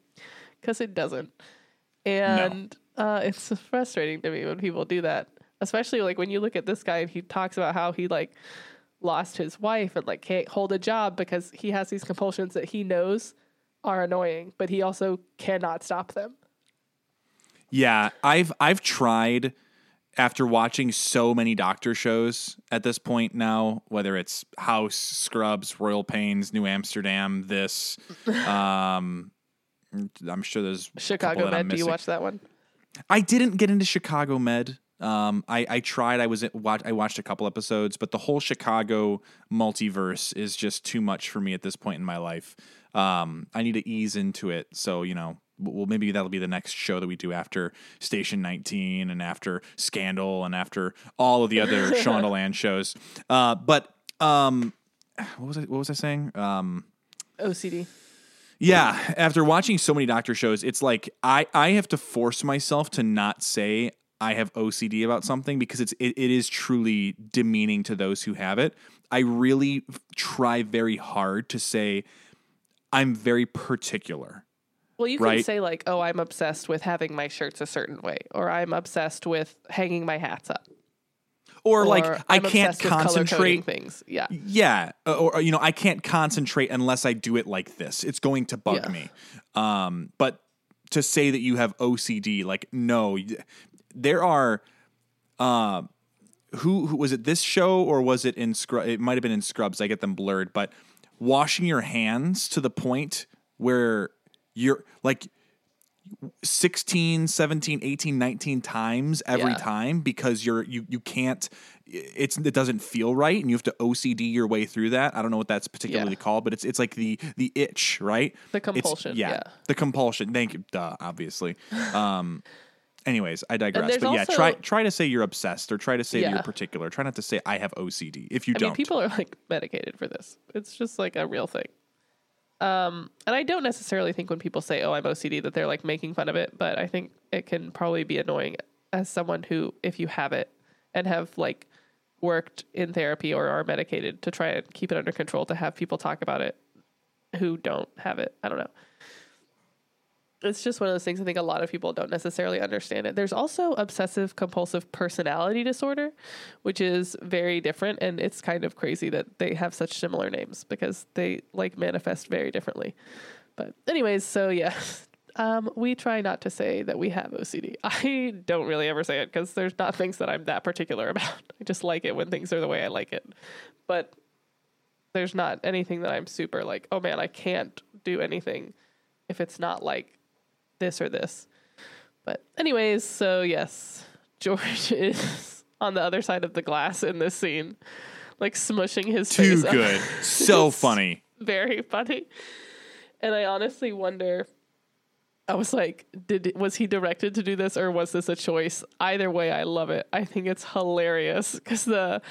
because it doesn't. And uh, it's frustrating to me when people do that, especially like when you look at this guy and he talks about how he like lost his wife and like can't hold a job because he has these compulsions that he knows are annoying, but he also cannot stop them. Yeah, I've I've tried after watching so many doctor shows at this point now, whether it's House, Scrubs, Royal Pains, New Amsterdam, this, um, I'm sure there's Chicago Med, do you watch that one? I didn't get into Chicago Med. Um, I, I tried. I was at, watch, I watched a couple episodes, but the whole Chicago multiverse is just too much for me at this point in my life. Um, I need to ease into it. So you know, well, maybe that'll be the next show that we do after Station 19 and after Scandal and after all of the other Shondaland shows. Uh, but um, what was I, what was I saying? Um, OCD. yeah, after watching so many doctor shows, it's like I I have to force myself to not say I have OCD about something because it's it, it is truly demeaning to those who have it. I really try very hard to say I'm very particular. Well, you can Right. say like, "Oh, I'm obsessed with having my shirts a certain way," or "I'm obsessed with hanging my hats up," Or, or like I "I'm can't concentrate things. Yeah, Yeah, uh, or, or, you know, I can't concentrate unless I do it like this. It's going to bug Yeah. me. Um, but to say that you have OCD, like no, there are. Uh, who, who was it? This show or was it in Scrubs? It might have been in Scrubs. I get them blurred, but washing your hands to the point where you're like 16 17 18 19 times every Yeah. time because you're you you can't it's it doesn't feel right and you have to OCD your way through that. I don't know what that's particularly Yeah. called, but it's it's like the the itch, right? The compulsion, yeah. The compulsion. Thank you. Duh, obviously. Um anyways, I digress. But yeah, also- try try to say you're obsessed or try to say Yeah. you're particular. Try not to say I have OCD if you I don't. mean, people are like medicated for this. It's just like a real thing. Um, and I don't necessarily think when people say, "Oh, I'm OCD," that they're like making fun of it, but I think it can probably be annoying as someone who, if you have it and have like worked in therapy or are medicated to try and keep it under control, to have people talk about it who don't have it. I don't know. It's just one of those things I think a lot of people don't necessarily understand it. There's also obsessive compulsive personality disorder, which is very different and it's kind of crazy that they have such similar names because they like manifest very differently. But anyways, so yeah. Um, we try not to say that we have OCD. I don't really ever say it because there's not things that I'm that particular about. I just like it when things are the way I like it. But there's not anything that I'm super like, oh man, I can't do anything if it's not like this or this. But anyways, so yes, George is on the other side of the glass in this scene, like smushing his Too face. good. So funny. Very funny. And I honestly wonder I was like, did was he directed to do this or was this a choice? Either way, I love it. I think it's hilarious because the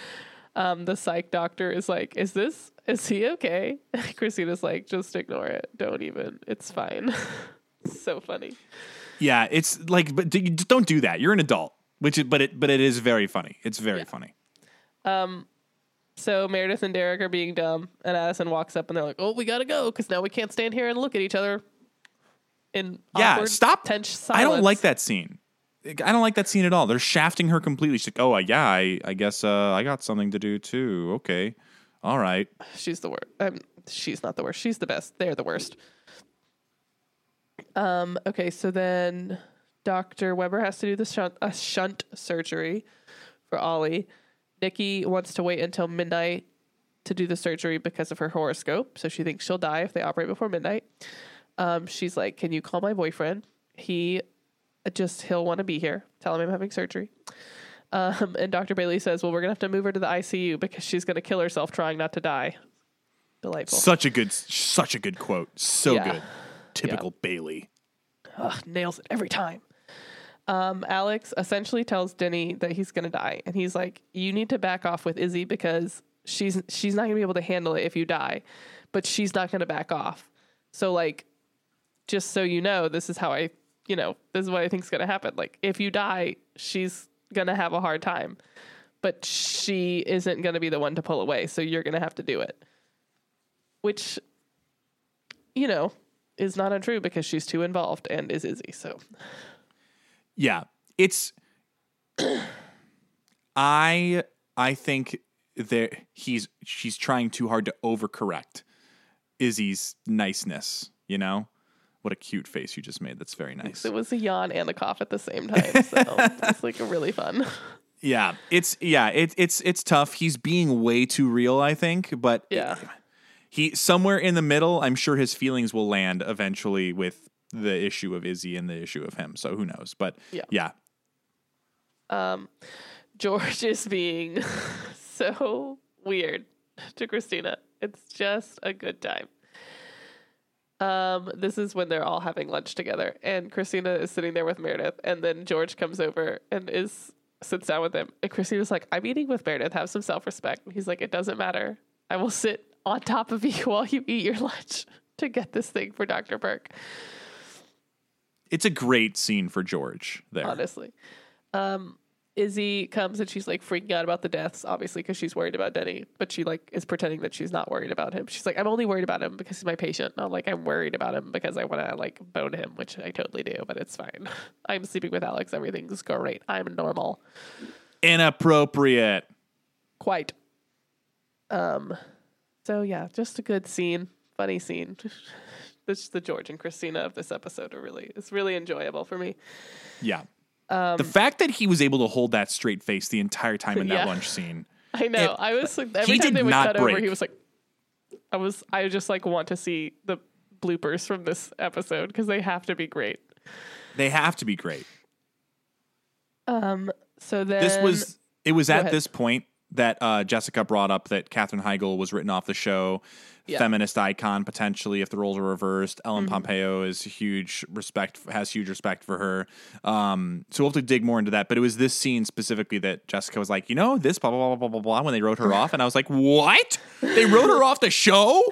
Um, the psych doctor is like, "Is this? Is he okay?" Cristina's like, "Just ignore it. Don't even. It's fine." so funny. Yeah, it's like, but d- don't do that. You're an adult, which is, but it, but it is very funny. It's very funny. Um, So Meredith and Derek are being dumb, and Addison walks up, and they're like, "Oh, we gotta go because now we can't stand here and look at each other." In Yeah, awkward, stop. Tense I don't like that scene. I don't like that scene at all. They're shafting her completely. She's like, "Oh, yeah, I, I guess uh, I got something to do too. Okay, all right." She's the worst. Um, she's not the worst. She's the best. They're the worst. Um. Okay. So then, Doctor Weber has to do the shunt, a shunt surgery for Ollie. Nikki wants to wait until midnight to do the surgery because of her horoscope. So she thinks she'll die if they operate before midnight. Um. She's like, "Can you call my boyfriend? He just he'll want to be here. Tell him I'm having surgery." Um, and Dr. Bailey says, "Well, we're gonna have to move her to the ICU because she's gonna kill herself trying not to die." Delightful. Such a good, such a good quote. So Yeah. good. Typical Bailey. Ugh, nails it every time. Um, Alex essentially tells Denny that he's gonna die, and he's like, "You need to back off with Izzie because she's she's not gonna be able to handle it if you die, but she's not gonna back off. So like, just so you know, this is how I, you know, this is what I think is gonna happen. Like, if you die, she's gonna have a hard time, but she isn't gonna be the one to pull away. So you're gonna have to do it, which, you know, is not untrue because she's too involved and is Izzie. So Yeah, it's. I I think that he's she's trying too hard to overcorrect Izzie's niceness. You know, what a cute face you just made. That's very nice. it was a yawn and a cough at the same time. So it's like really fun. Yeah, it's yeah, it, it's it's tough. He's being way too real, I think, but Yeah. He somewhere in the middle. I'm sure his feelings will land eventually with the issue of Izzie and the issue of him. So who knows? But Yeah. yeah, Um, George is being so weird to Cristina. It's just a good time. Um, this is when they're all having lunch together, and Cristina is sitting there with Meredith, and then George comes over and is sits down with him, and Cristina's like, "I'm eating with Meredith. Have some self respect." And he's like, "It doesn't matter. I will sit on top of you while you eat your lunch to get this thing for Doctor Burke." it's a great scene for George there. honestly. Um, Izzie comes and she's like freaking out about the deaths, obviously, because she's worried about Denny, but she like is pretending that she's not worried about him. She's like, I'm only worried about him because he's my patient, not like I'm worried about him because I want to like bone him, which I totally do, but it's fine. I'm sleeping with Alex. Everything's great. I'm normal. Inappropriate. Quite. Um, so yeah, just a good scene, funny scene. this the George and Cristina of this episode are really it's really enjoyable for me. Yeah. the fact that he was able to hold that straight face the entire time in that Yeah. lunch scene. I know. It- I was like every he time did they would not cut over, break. he was like, I was. I just like want to see the bloopers from this episode because they have to be great. They have to be great. Um. So then This was it was at ahead. this point that uh, Jessica brought up that Katherine Heigl was written off the show. Yeah. Feminist icon potentially if the roles are reversed. Ellen Mm-hmm. Pompeo is huge respect has huge respect for her. Um, so we'll have to dig more into that. But it was this scene specifically that Jessica was like, you know, this blah blah blah blah blah blah when they wrote her off, and I was like, what? They wrote her off the show?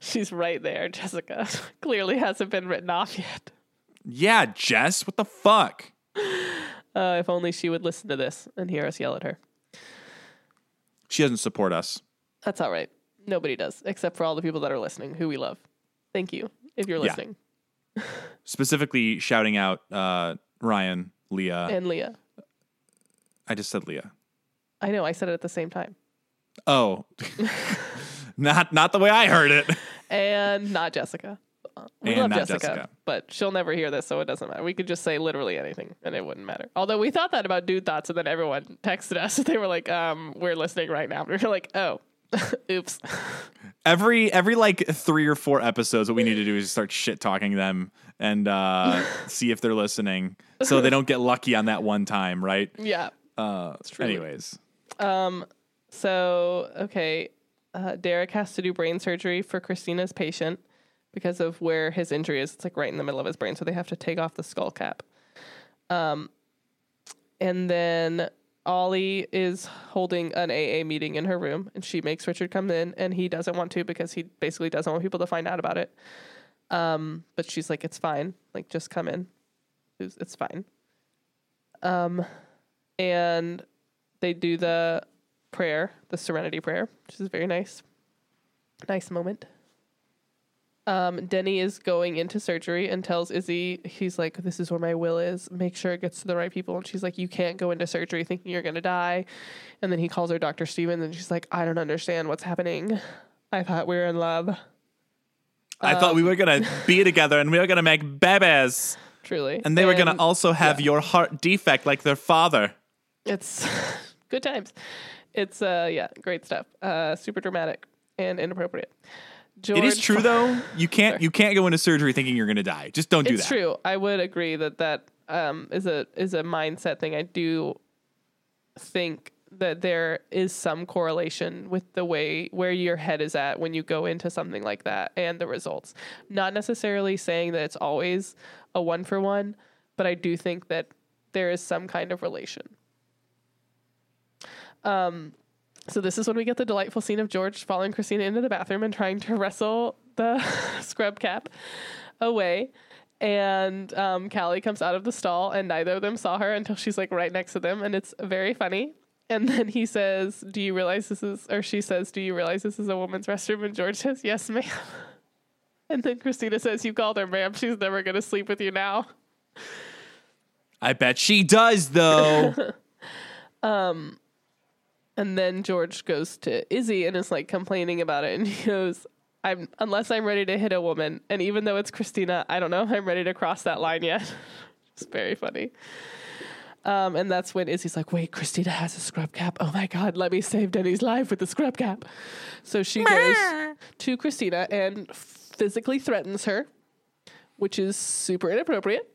she's right there. Jessica clearly hasn't been written off yet. Yeah, Jess, what the fuck? Uh, if only she would listen to this and hear us yell at her. She doesn't support us. That's all right. Nobody does, except for all the people that are listening, who we love. Thank you if you're Yeah. listening. Specifically shouting out uh, Ryan, Leah. And Leah. I just said Leah. I know. I said it at the same time. Oh, not not the way I heard it. and not Jessica. We And love Jessica, Jessica. but she'll never hear this, so it doesn't matter. We could just say literally anything, and it wouldn't matter. Although we thought that about dude thoughts, and then everyone texted us. They were like, um, "We're listening right now." We were like, "Oh, oops." Every every like three or four episodes, what we need to do is start shit talking them and uh, see if they're listening, so they don't get lucky on that one time, right? yeah. Uh, true. anyways, Um. So okay, uh, Derek has to do brain surgery for Cristina's patient because of where his injury is. It's like right in the middle of his brain, so they have to take off the skull cap. Um, and then Ollie is holding an AA meeting in her room, and she makes Richard come in, and he doesn't want to because he basically doesn't want people to find out about it. Um, but she's like, "It's fine. Like, just come in. It's, it's fine." Um, and they do the prayer, the Serenity prayer, which is a very nice. Nice moment. Um, Denny is going into surgery and tells Izzie, he's like, This is where my will is. Make sure it gets to the right people. And she's like, You can't go into surgery thinking you're going to die. And then he calls her Dr. Stevens and she's like, I don't understand what's happening. I thought we were in love. I thought we were gonna be together and we were gonna make babies, Truly. and they were gonna also have your heart defect like their father. It's good times. It's, uh, yeah, great stuff. Uh, super dramatic and inappropriate. George it is true though. You can't you can't go into surgery thinking you're gonna die. Just don't do that. it's that. true. I would agree that that um, is a is a mindset thing. I do think that there is some correlation with the way where your head is at when you go into something like that and the results. Not necessarily saying that it's always a one for one, but I do think that there is some kind of relation. Um, so this is when we get the delightful scene of George following Cristina into the bathroom and trying to wrestle the scrub cap away. And um, Callie comes out of the stall, and neither of them saw her until she's like right next to them, and it's very funny. And then he says, "Do you realize this is?" Or she says, "Do you realize this is a woman's restroom?" And George says, "Yes, ma'am." And then Cristina says, "You called her, ma'am. She's never gonna sleep with you now." I bet she does though. And then George goes to Izzie and is like complaining about it. And he goes, I'm unless I'm ready to hit a woman, and even though it's Cristina, I don't know if I'm ready to cross that line yet. it's very funny. Um, and that's when Izzie's like, wait, Cristina has a scrub cap. Oh my God, let me save Denny's life with the scrub cap. So she goes to Cristina and physically threatens her, which is super inappropriate.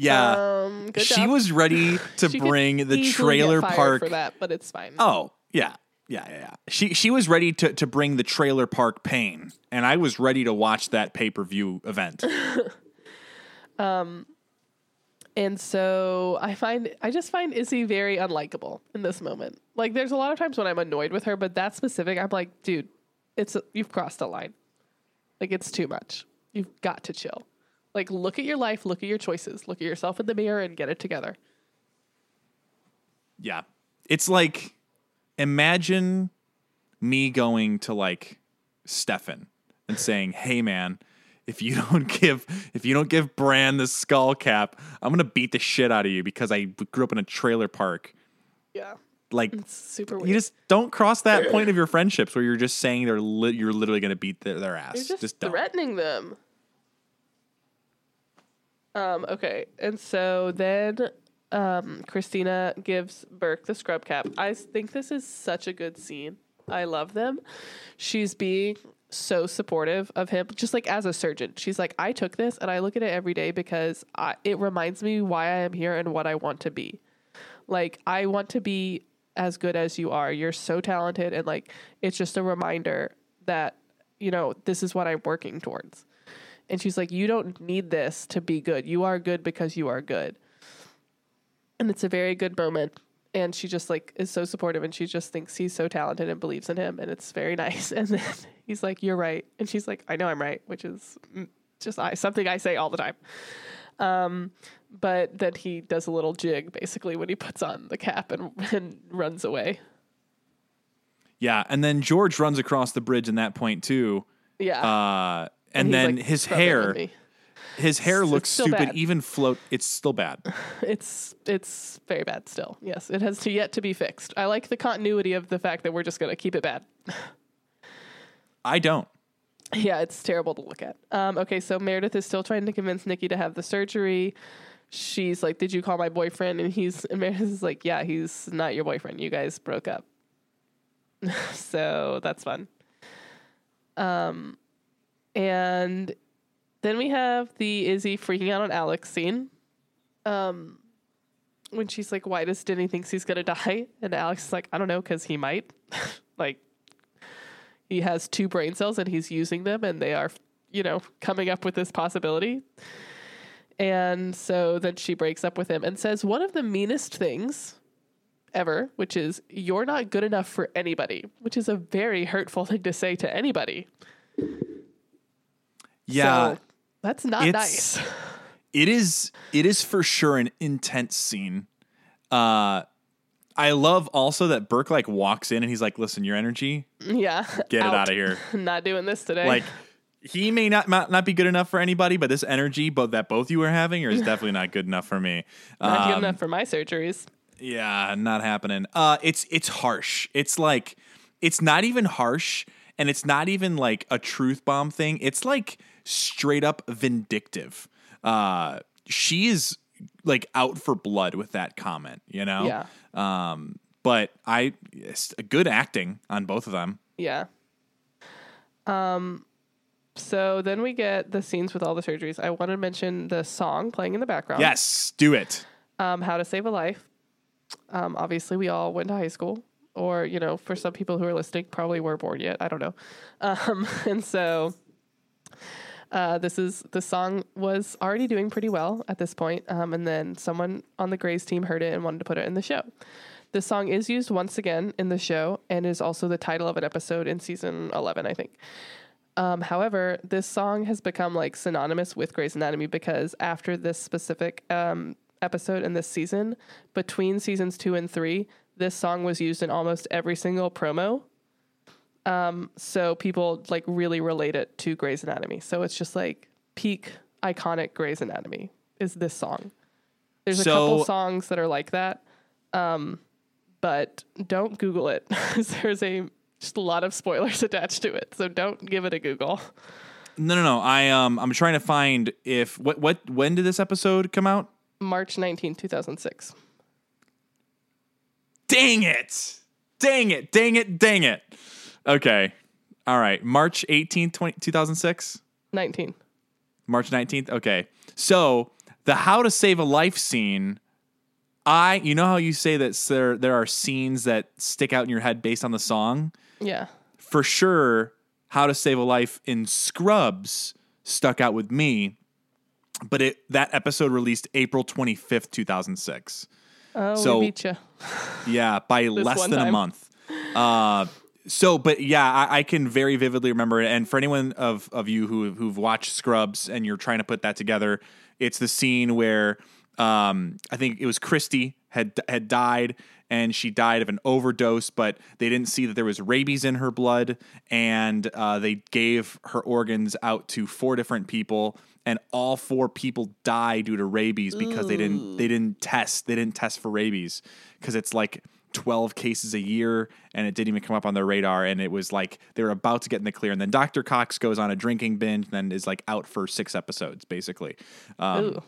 Yeah. Um, good she job. was ready to She could bring the easily get trailer fired park for that, but it's fine. Oh, yeah. Yeah, yeah, yeah. She she was ready to to bring the trailer park pain, and I was ready to watch that pay per view event. And so I find I just find Izzie very unlikable in this moment. Like there's a lot of times when I'm annoyed with her, but that specific, I'm like, dude, it's you've crossed a line. Like it's too much. You've got to chill. Like look at your life, look at your choices, look at yourself in the mirror and get it together. yeah, it's like imagine me going to like Stefan and saying, "Hey, man." If you don't give if you don't give Bran the skull cap, I'm gonna beat the shit out of you because I grew up in a trailer park. Yeah. Like It's super weird. you just don't cross that point of your friendships where you're just saying they're li- you're literally gonna beat their, their ass. You're just, don't. threatening them. Um, okay. And so then um, Cristina gives Burke the scrub cap. I think this is such a good scene. I love them. She's being so supportive of him, just like as a surgeon. She's like, I took this and I look at it every day because I, it reminds me why I am here and what I want to be. Like, I want to be as good as you are. You're so talented. And like, it's just a reminder that, you know, this is what I'm working towards. And she's like, You don't need this to be good. You are good because you are good. And it's a very good moment. And she just like is so supportive and she just thinks he's so talented and believes in him. And it's very nice. And then he's like, You're right. And she's like, I know I'm right, which is just I, something I say all the time. Um, but then he does a little jig basically when he puts on the cap and, and runs away. Yeah, and then George runs across the bridge in that point too. Yeah. Uh, and, then like, his "Scrub it with hair, his hair It's- looks it's stupid. bad. Even float, it's still bad. It's it's very bad still. Yes, it has to yet to be fixed. I like the continuity of the fact that we're just gonna keep it bad. I don't. yeah, it's terrible to look at. Um, okay, so Meredith is still trying to convince Nikki to have the surgery. She's like, "Did you call my boyfriend?" And he's and Meredith is like, "Yeah, he's not your boyfriend. You guys broke up." so that's fun. Um, and then we have the Izzie freaking out on Alex scene. Um, when she's like, "Why does Denny thinks he's gonna die?" And Alex is like, "I don't know, because he might." like, he has two brain cells and he's using them, and they are, you know, coming up with this possibility. And so then she breaks up with him and says one of the meanest things ever, which is "You're not good enough for anybody," which is a very hurtful thing to say to anybody. Yeah, So, that's not It's- nice. it is. It is for sure an intense scene. Uh, I love also that Burke like walks in and he's like, "Listen, your energy, yeah, get it out of here." Not doing this today. Like he may not, not not be good enough for anybody, but this energy, but that both you are having, is definitely not good enough for me. not good Um, enough for my surgeries. Yeah, not happening. Uh it's it's harsh. It's like it's not even harsh and it's not even like a truth bomb thing. It's like straight up vindictive. Uh she is like out for blood with that comment, you know? Yeah. Um but I good acting on both of them. Yeah. Um. So then we get the scenes with all the surgeries. I want to mention the song playing in the background. Yes, do it. um, How to Save a Life. Um, obviously, we all went to high school, or you know, for some people who are listening, probably weren't born yet. I don't know. Um, and so, uh, this is the song was already doing pretty well at this point, um, and then someone on the Grey's team heard it and wanted to put it in the show. This song is used once again in the show and is also the title of an episode in season eleven, I think. Um, however, this song has become like synonymous with Grey's Anatomy because after this specific um, episode in this season, between seasons two and three, this song was used in almost every single promo. Um, so people like really relate it to Grey's Anatomy. So it's just like peak iconic Grey's Anatomy is this song. There's a couple songs that are like that, um, but don't Google it. There's a just a lot of spoilers attached to it, so don't give it a Google. No, no, no. I um I'm trying to find if what what when did this episode come out? March 19, 2006. Dang it. Dang it. Dang it. Dang it. Okay. All right. March 18th, 20, 2006? 19. March 19th? Okay. So, the how to save a life scene, I, you know how you say that there, there are scenes that stick out in your head based on the song? Yeah. For sure, how to save a life in Scrubs stuck out with me. But it that episode released April 25th, 2006. Oh, So- we beat you. Yeah, by less than a month. Uh, so, but yeah, I, I can very vividly remember it. And for anyone of, of you who who've watched Scrubs and you're trying to put that together, it's the scene where um, I think it was Christy had had died and she died of an overdose, but they didn't see that there was rabies in her blood, and uh, they gave her organs out to four different people, and all four people die due to rabies because they didn't they didn't test they didn't test for rabies. Because it's like 12 cases a year and it didn't even come up on their radar and it was like they were about to get in the clear and then dr cox goes on a drinking binge and then is like out for six episodes basically. Um,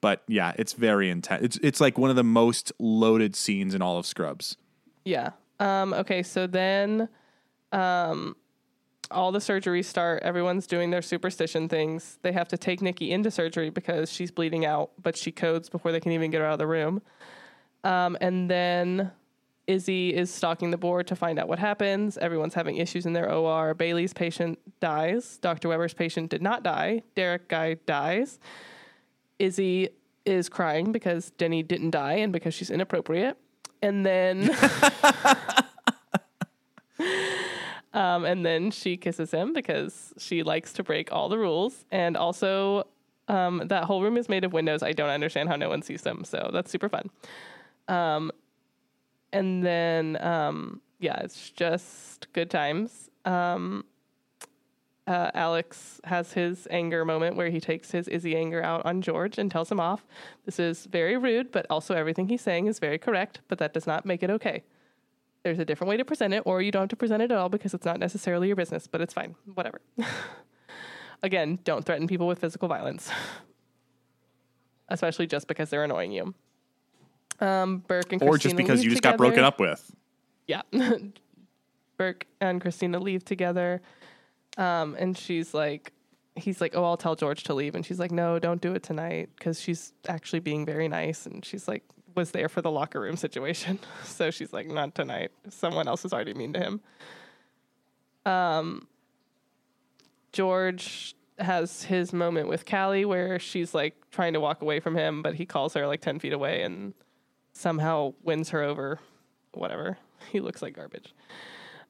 but yeah it's very intense it's, it's like one of the most loaded scenes in all of scrubs. Yeah. Um, okay, so then um, all the surgeries start. Everyone's doing their superstition things. They have to take Nikki into surgery because she's bleeding out, but she codes before they can even get her out of the room. Um, and then Izzie is stalking the board to find out what happens. Everyone's having issues in their OR. Bailey's patient dies. Dr. Weber's patient did not die. Derek guy dies. Izzie is crying because Denny didn't die and because she's inappropriate. And then um, and then she kisses him because she likes to break all the rules. And also um, that whole room is made of windows. I don't understand how no one sees them. So that's super fun. Um, and then um, yeah, it's just good times. Um, uh, Alex has his anger moment where he takes his Izzie anger out on George and tells him off. This is very rude, but also everything he's saying is very correct, but that does not make it okay. There's a different way to present it, or you don't have to present it at all because it's not necessarily your business, but it's fine. Whatever. Again, don't threaten people with physical violence, especially just because they're annoying you. Um, Burke and Cristina or just because you just got broken up with Yeah. Burke and Cristina leave together. Um, and she's like, he's like, oh, I'll tell George to leave. And she's like, no, don't do it tonight because she's actually being very nice. And she's like, was there for the locker room situation. So she's like, not tonight. Someone else is already mean to him. Um, George has his moment with Callie where she's like trying to walk away from him, but he calls her like 10 feet away and somehow wins her over whatever. He looks like garbage.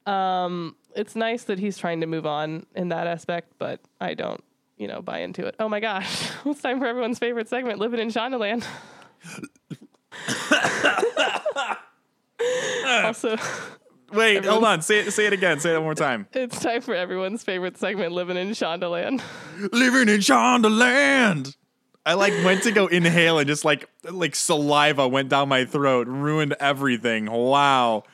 Um, it's nice that he's trying to move on in that aspect, but I don't, you know, buy into it. Oh my gosh, it's time for everyone's favorite segment, living in Shondaland. Also, Wait, hold on. Say it. Say it again. Say it one more time. it's time for everyone's favorite segment, living in Shondaland. Living in Shondaland. I like went to go inhale and just like like saliva went down my throat, ruined everything. Wow.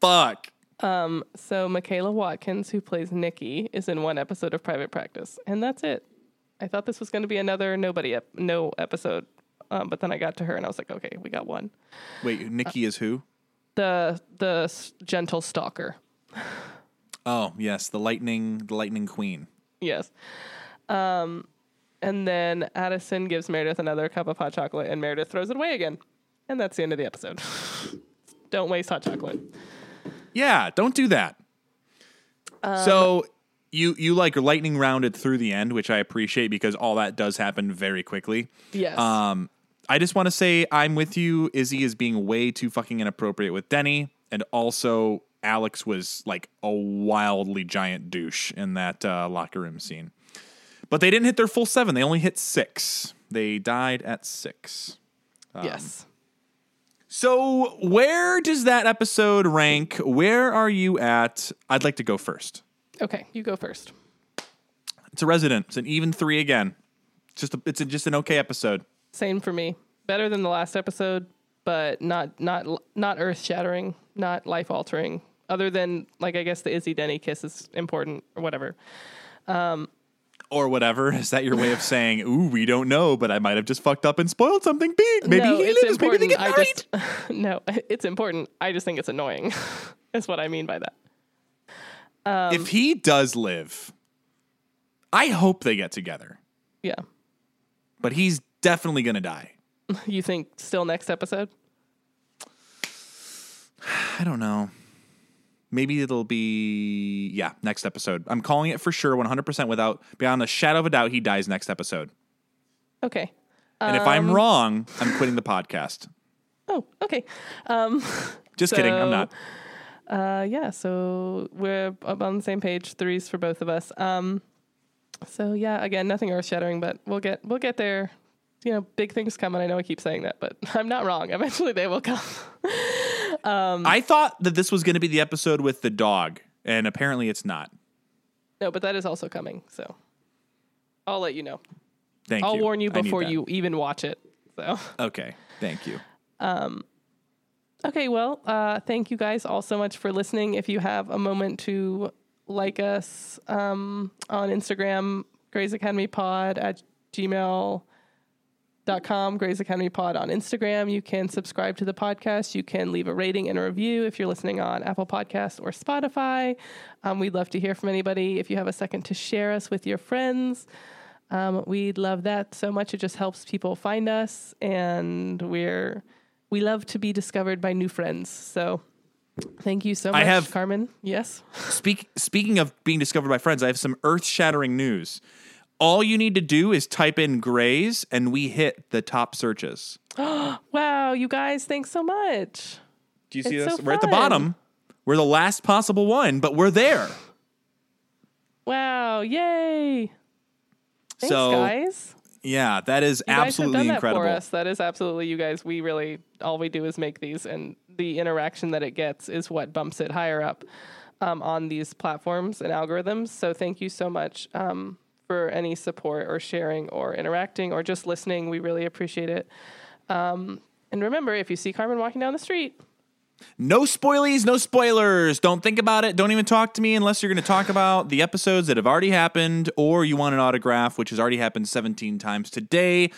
Fuck. Um, so Michaela Watkins, who plays Nikki, is in one episode of Private Practice, and that's it. I thought this was going to be another nobody ep- no episode, um, but then I got to her and I was like, okay, we got one. Wait, Nikki is who? The the s- gentle stalker, Oh, yes, the lightning the lightning queen. yes. Um, and then Addison gives Meredith another cup of hot chocolate, and Meredith throws it away again, and that's the end of the episode. Don't waste hot chocolate. Yeah, don't do that. so you you like lightning rounded through the end, which I appreciate because all that does happen very quickly. Yes. Um, I just want to say I'm with you. Izzie is being way too fucking inappropriate with Denny, and also Alex was like a wildly giant douche in that uh, locker room scene. But they didn't hit their full seven; they only hit six. They died at six. yes. So where does that episode rank? Where are you at? I'd like to go first. Okay, you go first. It's a resident. It's an even three again. It's just a, it's a, just an okay episode. Same for me. Better than the last episode, but not not not earth shattering, not life altering. Other than like I guess the Izzie Denny kiss is important or whatever. or whatever. Is that your way of saying, "Ooh, we don't know, but I might have just fucked up and spoiled something big. Maybe no, he it's lives. Maybe they get I married." just no, it's important. I just think it's annoying. That's what I mean by that. Um, if he does live, I hope they get together. Yeah. But he's definitely gonna die. You think still next episode? I don't know. Maybe it'll be yeah next episode. I'm calling it for sure, 100 percent without beyond a shadow of a doubt. He dies next episode. Okay. And if Um, I'm wrong, I'm quitting the podcast. Oh, okay. Um, Just kidding. I'm not. Uh, yeah, so we're up on the same page. Threes for both of us. Um, so yeah, again, nothing earth shattering, but we'll get we'll get there. You know, big things coming. I know I keep saying that, but I'm not wrong. Eventually, they will come. I thought that this was going to be the episode with the dog, and apparently it's not. no, but that is also coming. So I'll let you know. Thank I'll you. warn you before you even watch it. So Okay. Thank you. Um, okay, well, uh, thank you guys all so much for listening. If you have a moment to like us um, on Instagram, Grey's Academy Pod at gmail dot com Grey's Academy Pod on Instagram. You can subscribe to the podcast. You can leave a rating and a review if you're listening on Apple Podcasts or Spotify. Um, we'd love to hear from anybody. If you have a second to share us with your friends, um, we'd love that so much. It just helps people find us, and we're we love to be discovered by new friends. So. Thank you so much, I have- Carmen. Yes. Speak, speaking of being discovered by friends, I have some earth shattering news. All you need to do is type in Grey's, and we hit the top searches. Wow, you guys, thanks so much. Do you see It's this? so we're at the bottom. We're the last possible one, but we're there. Wow, yay. Thanks, so guys. yeah, that is You absolutely done that incredible. for us. That is absolutely you guys. We really all we do is make these, and the interaction that it gets is what bumps it higher up um, on these platforms and algorithms. So thank you so much um, for any support or sharing or interacting or just listening. We really appreciate it. Um, and remember, if you see Carmen walking down the street, No spoilies, no spoilers. Don't think about it. Don't even talk to me unless you're going to talk about the episodes that have already happened or you want an autograph, which has already happened 17 times today.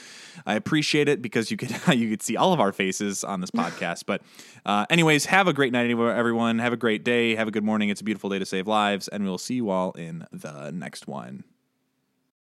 I appreciate it because you could you could see all of our faces on this podcast. But uh, anyways, have a great night, everyone. Have a great day. Have a good morning. It's a beautiful day to save lives, and we'll see you all in the next one.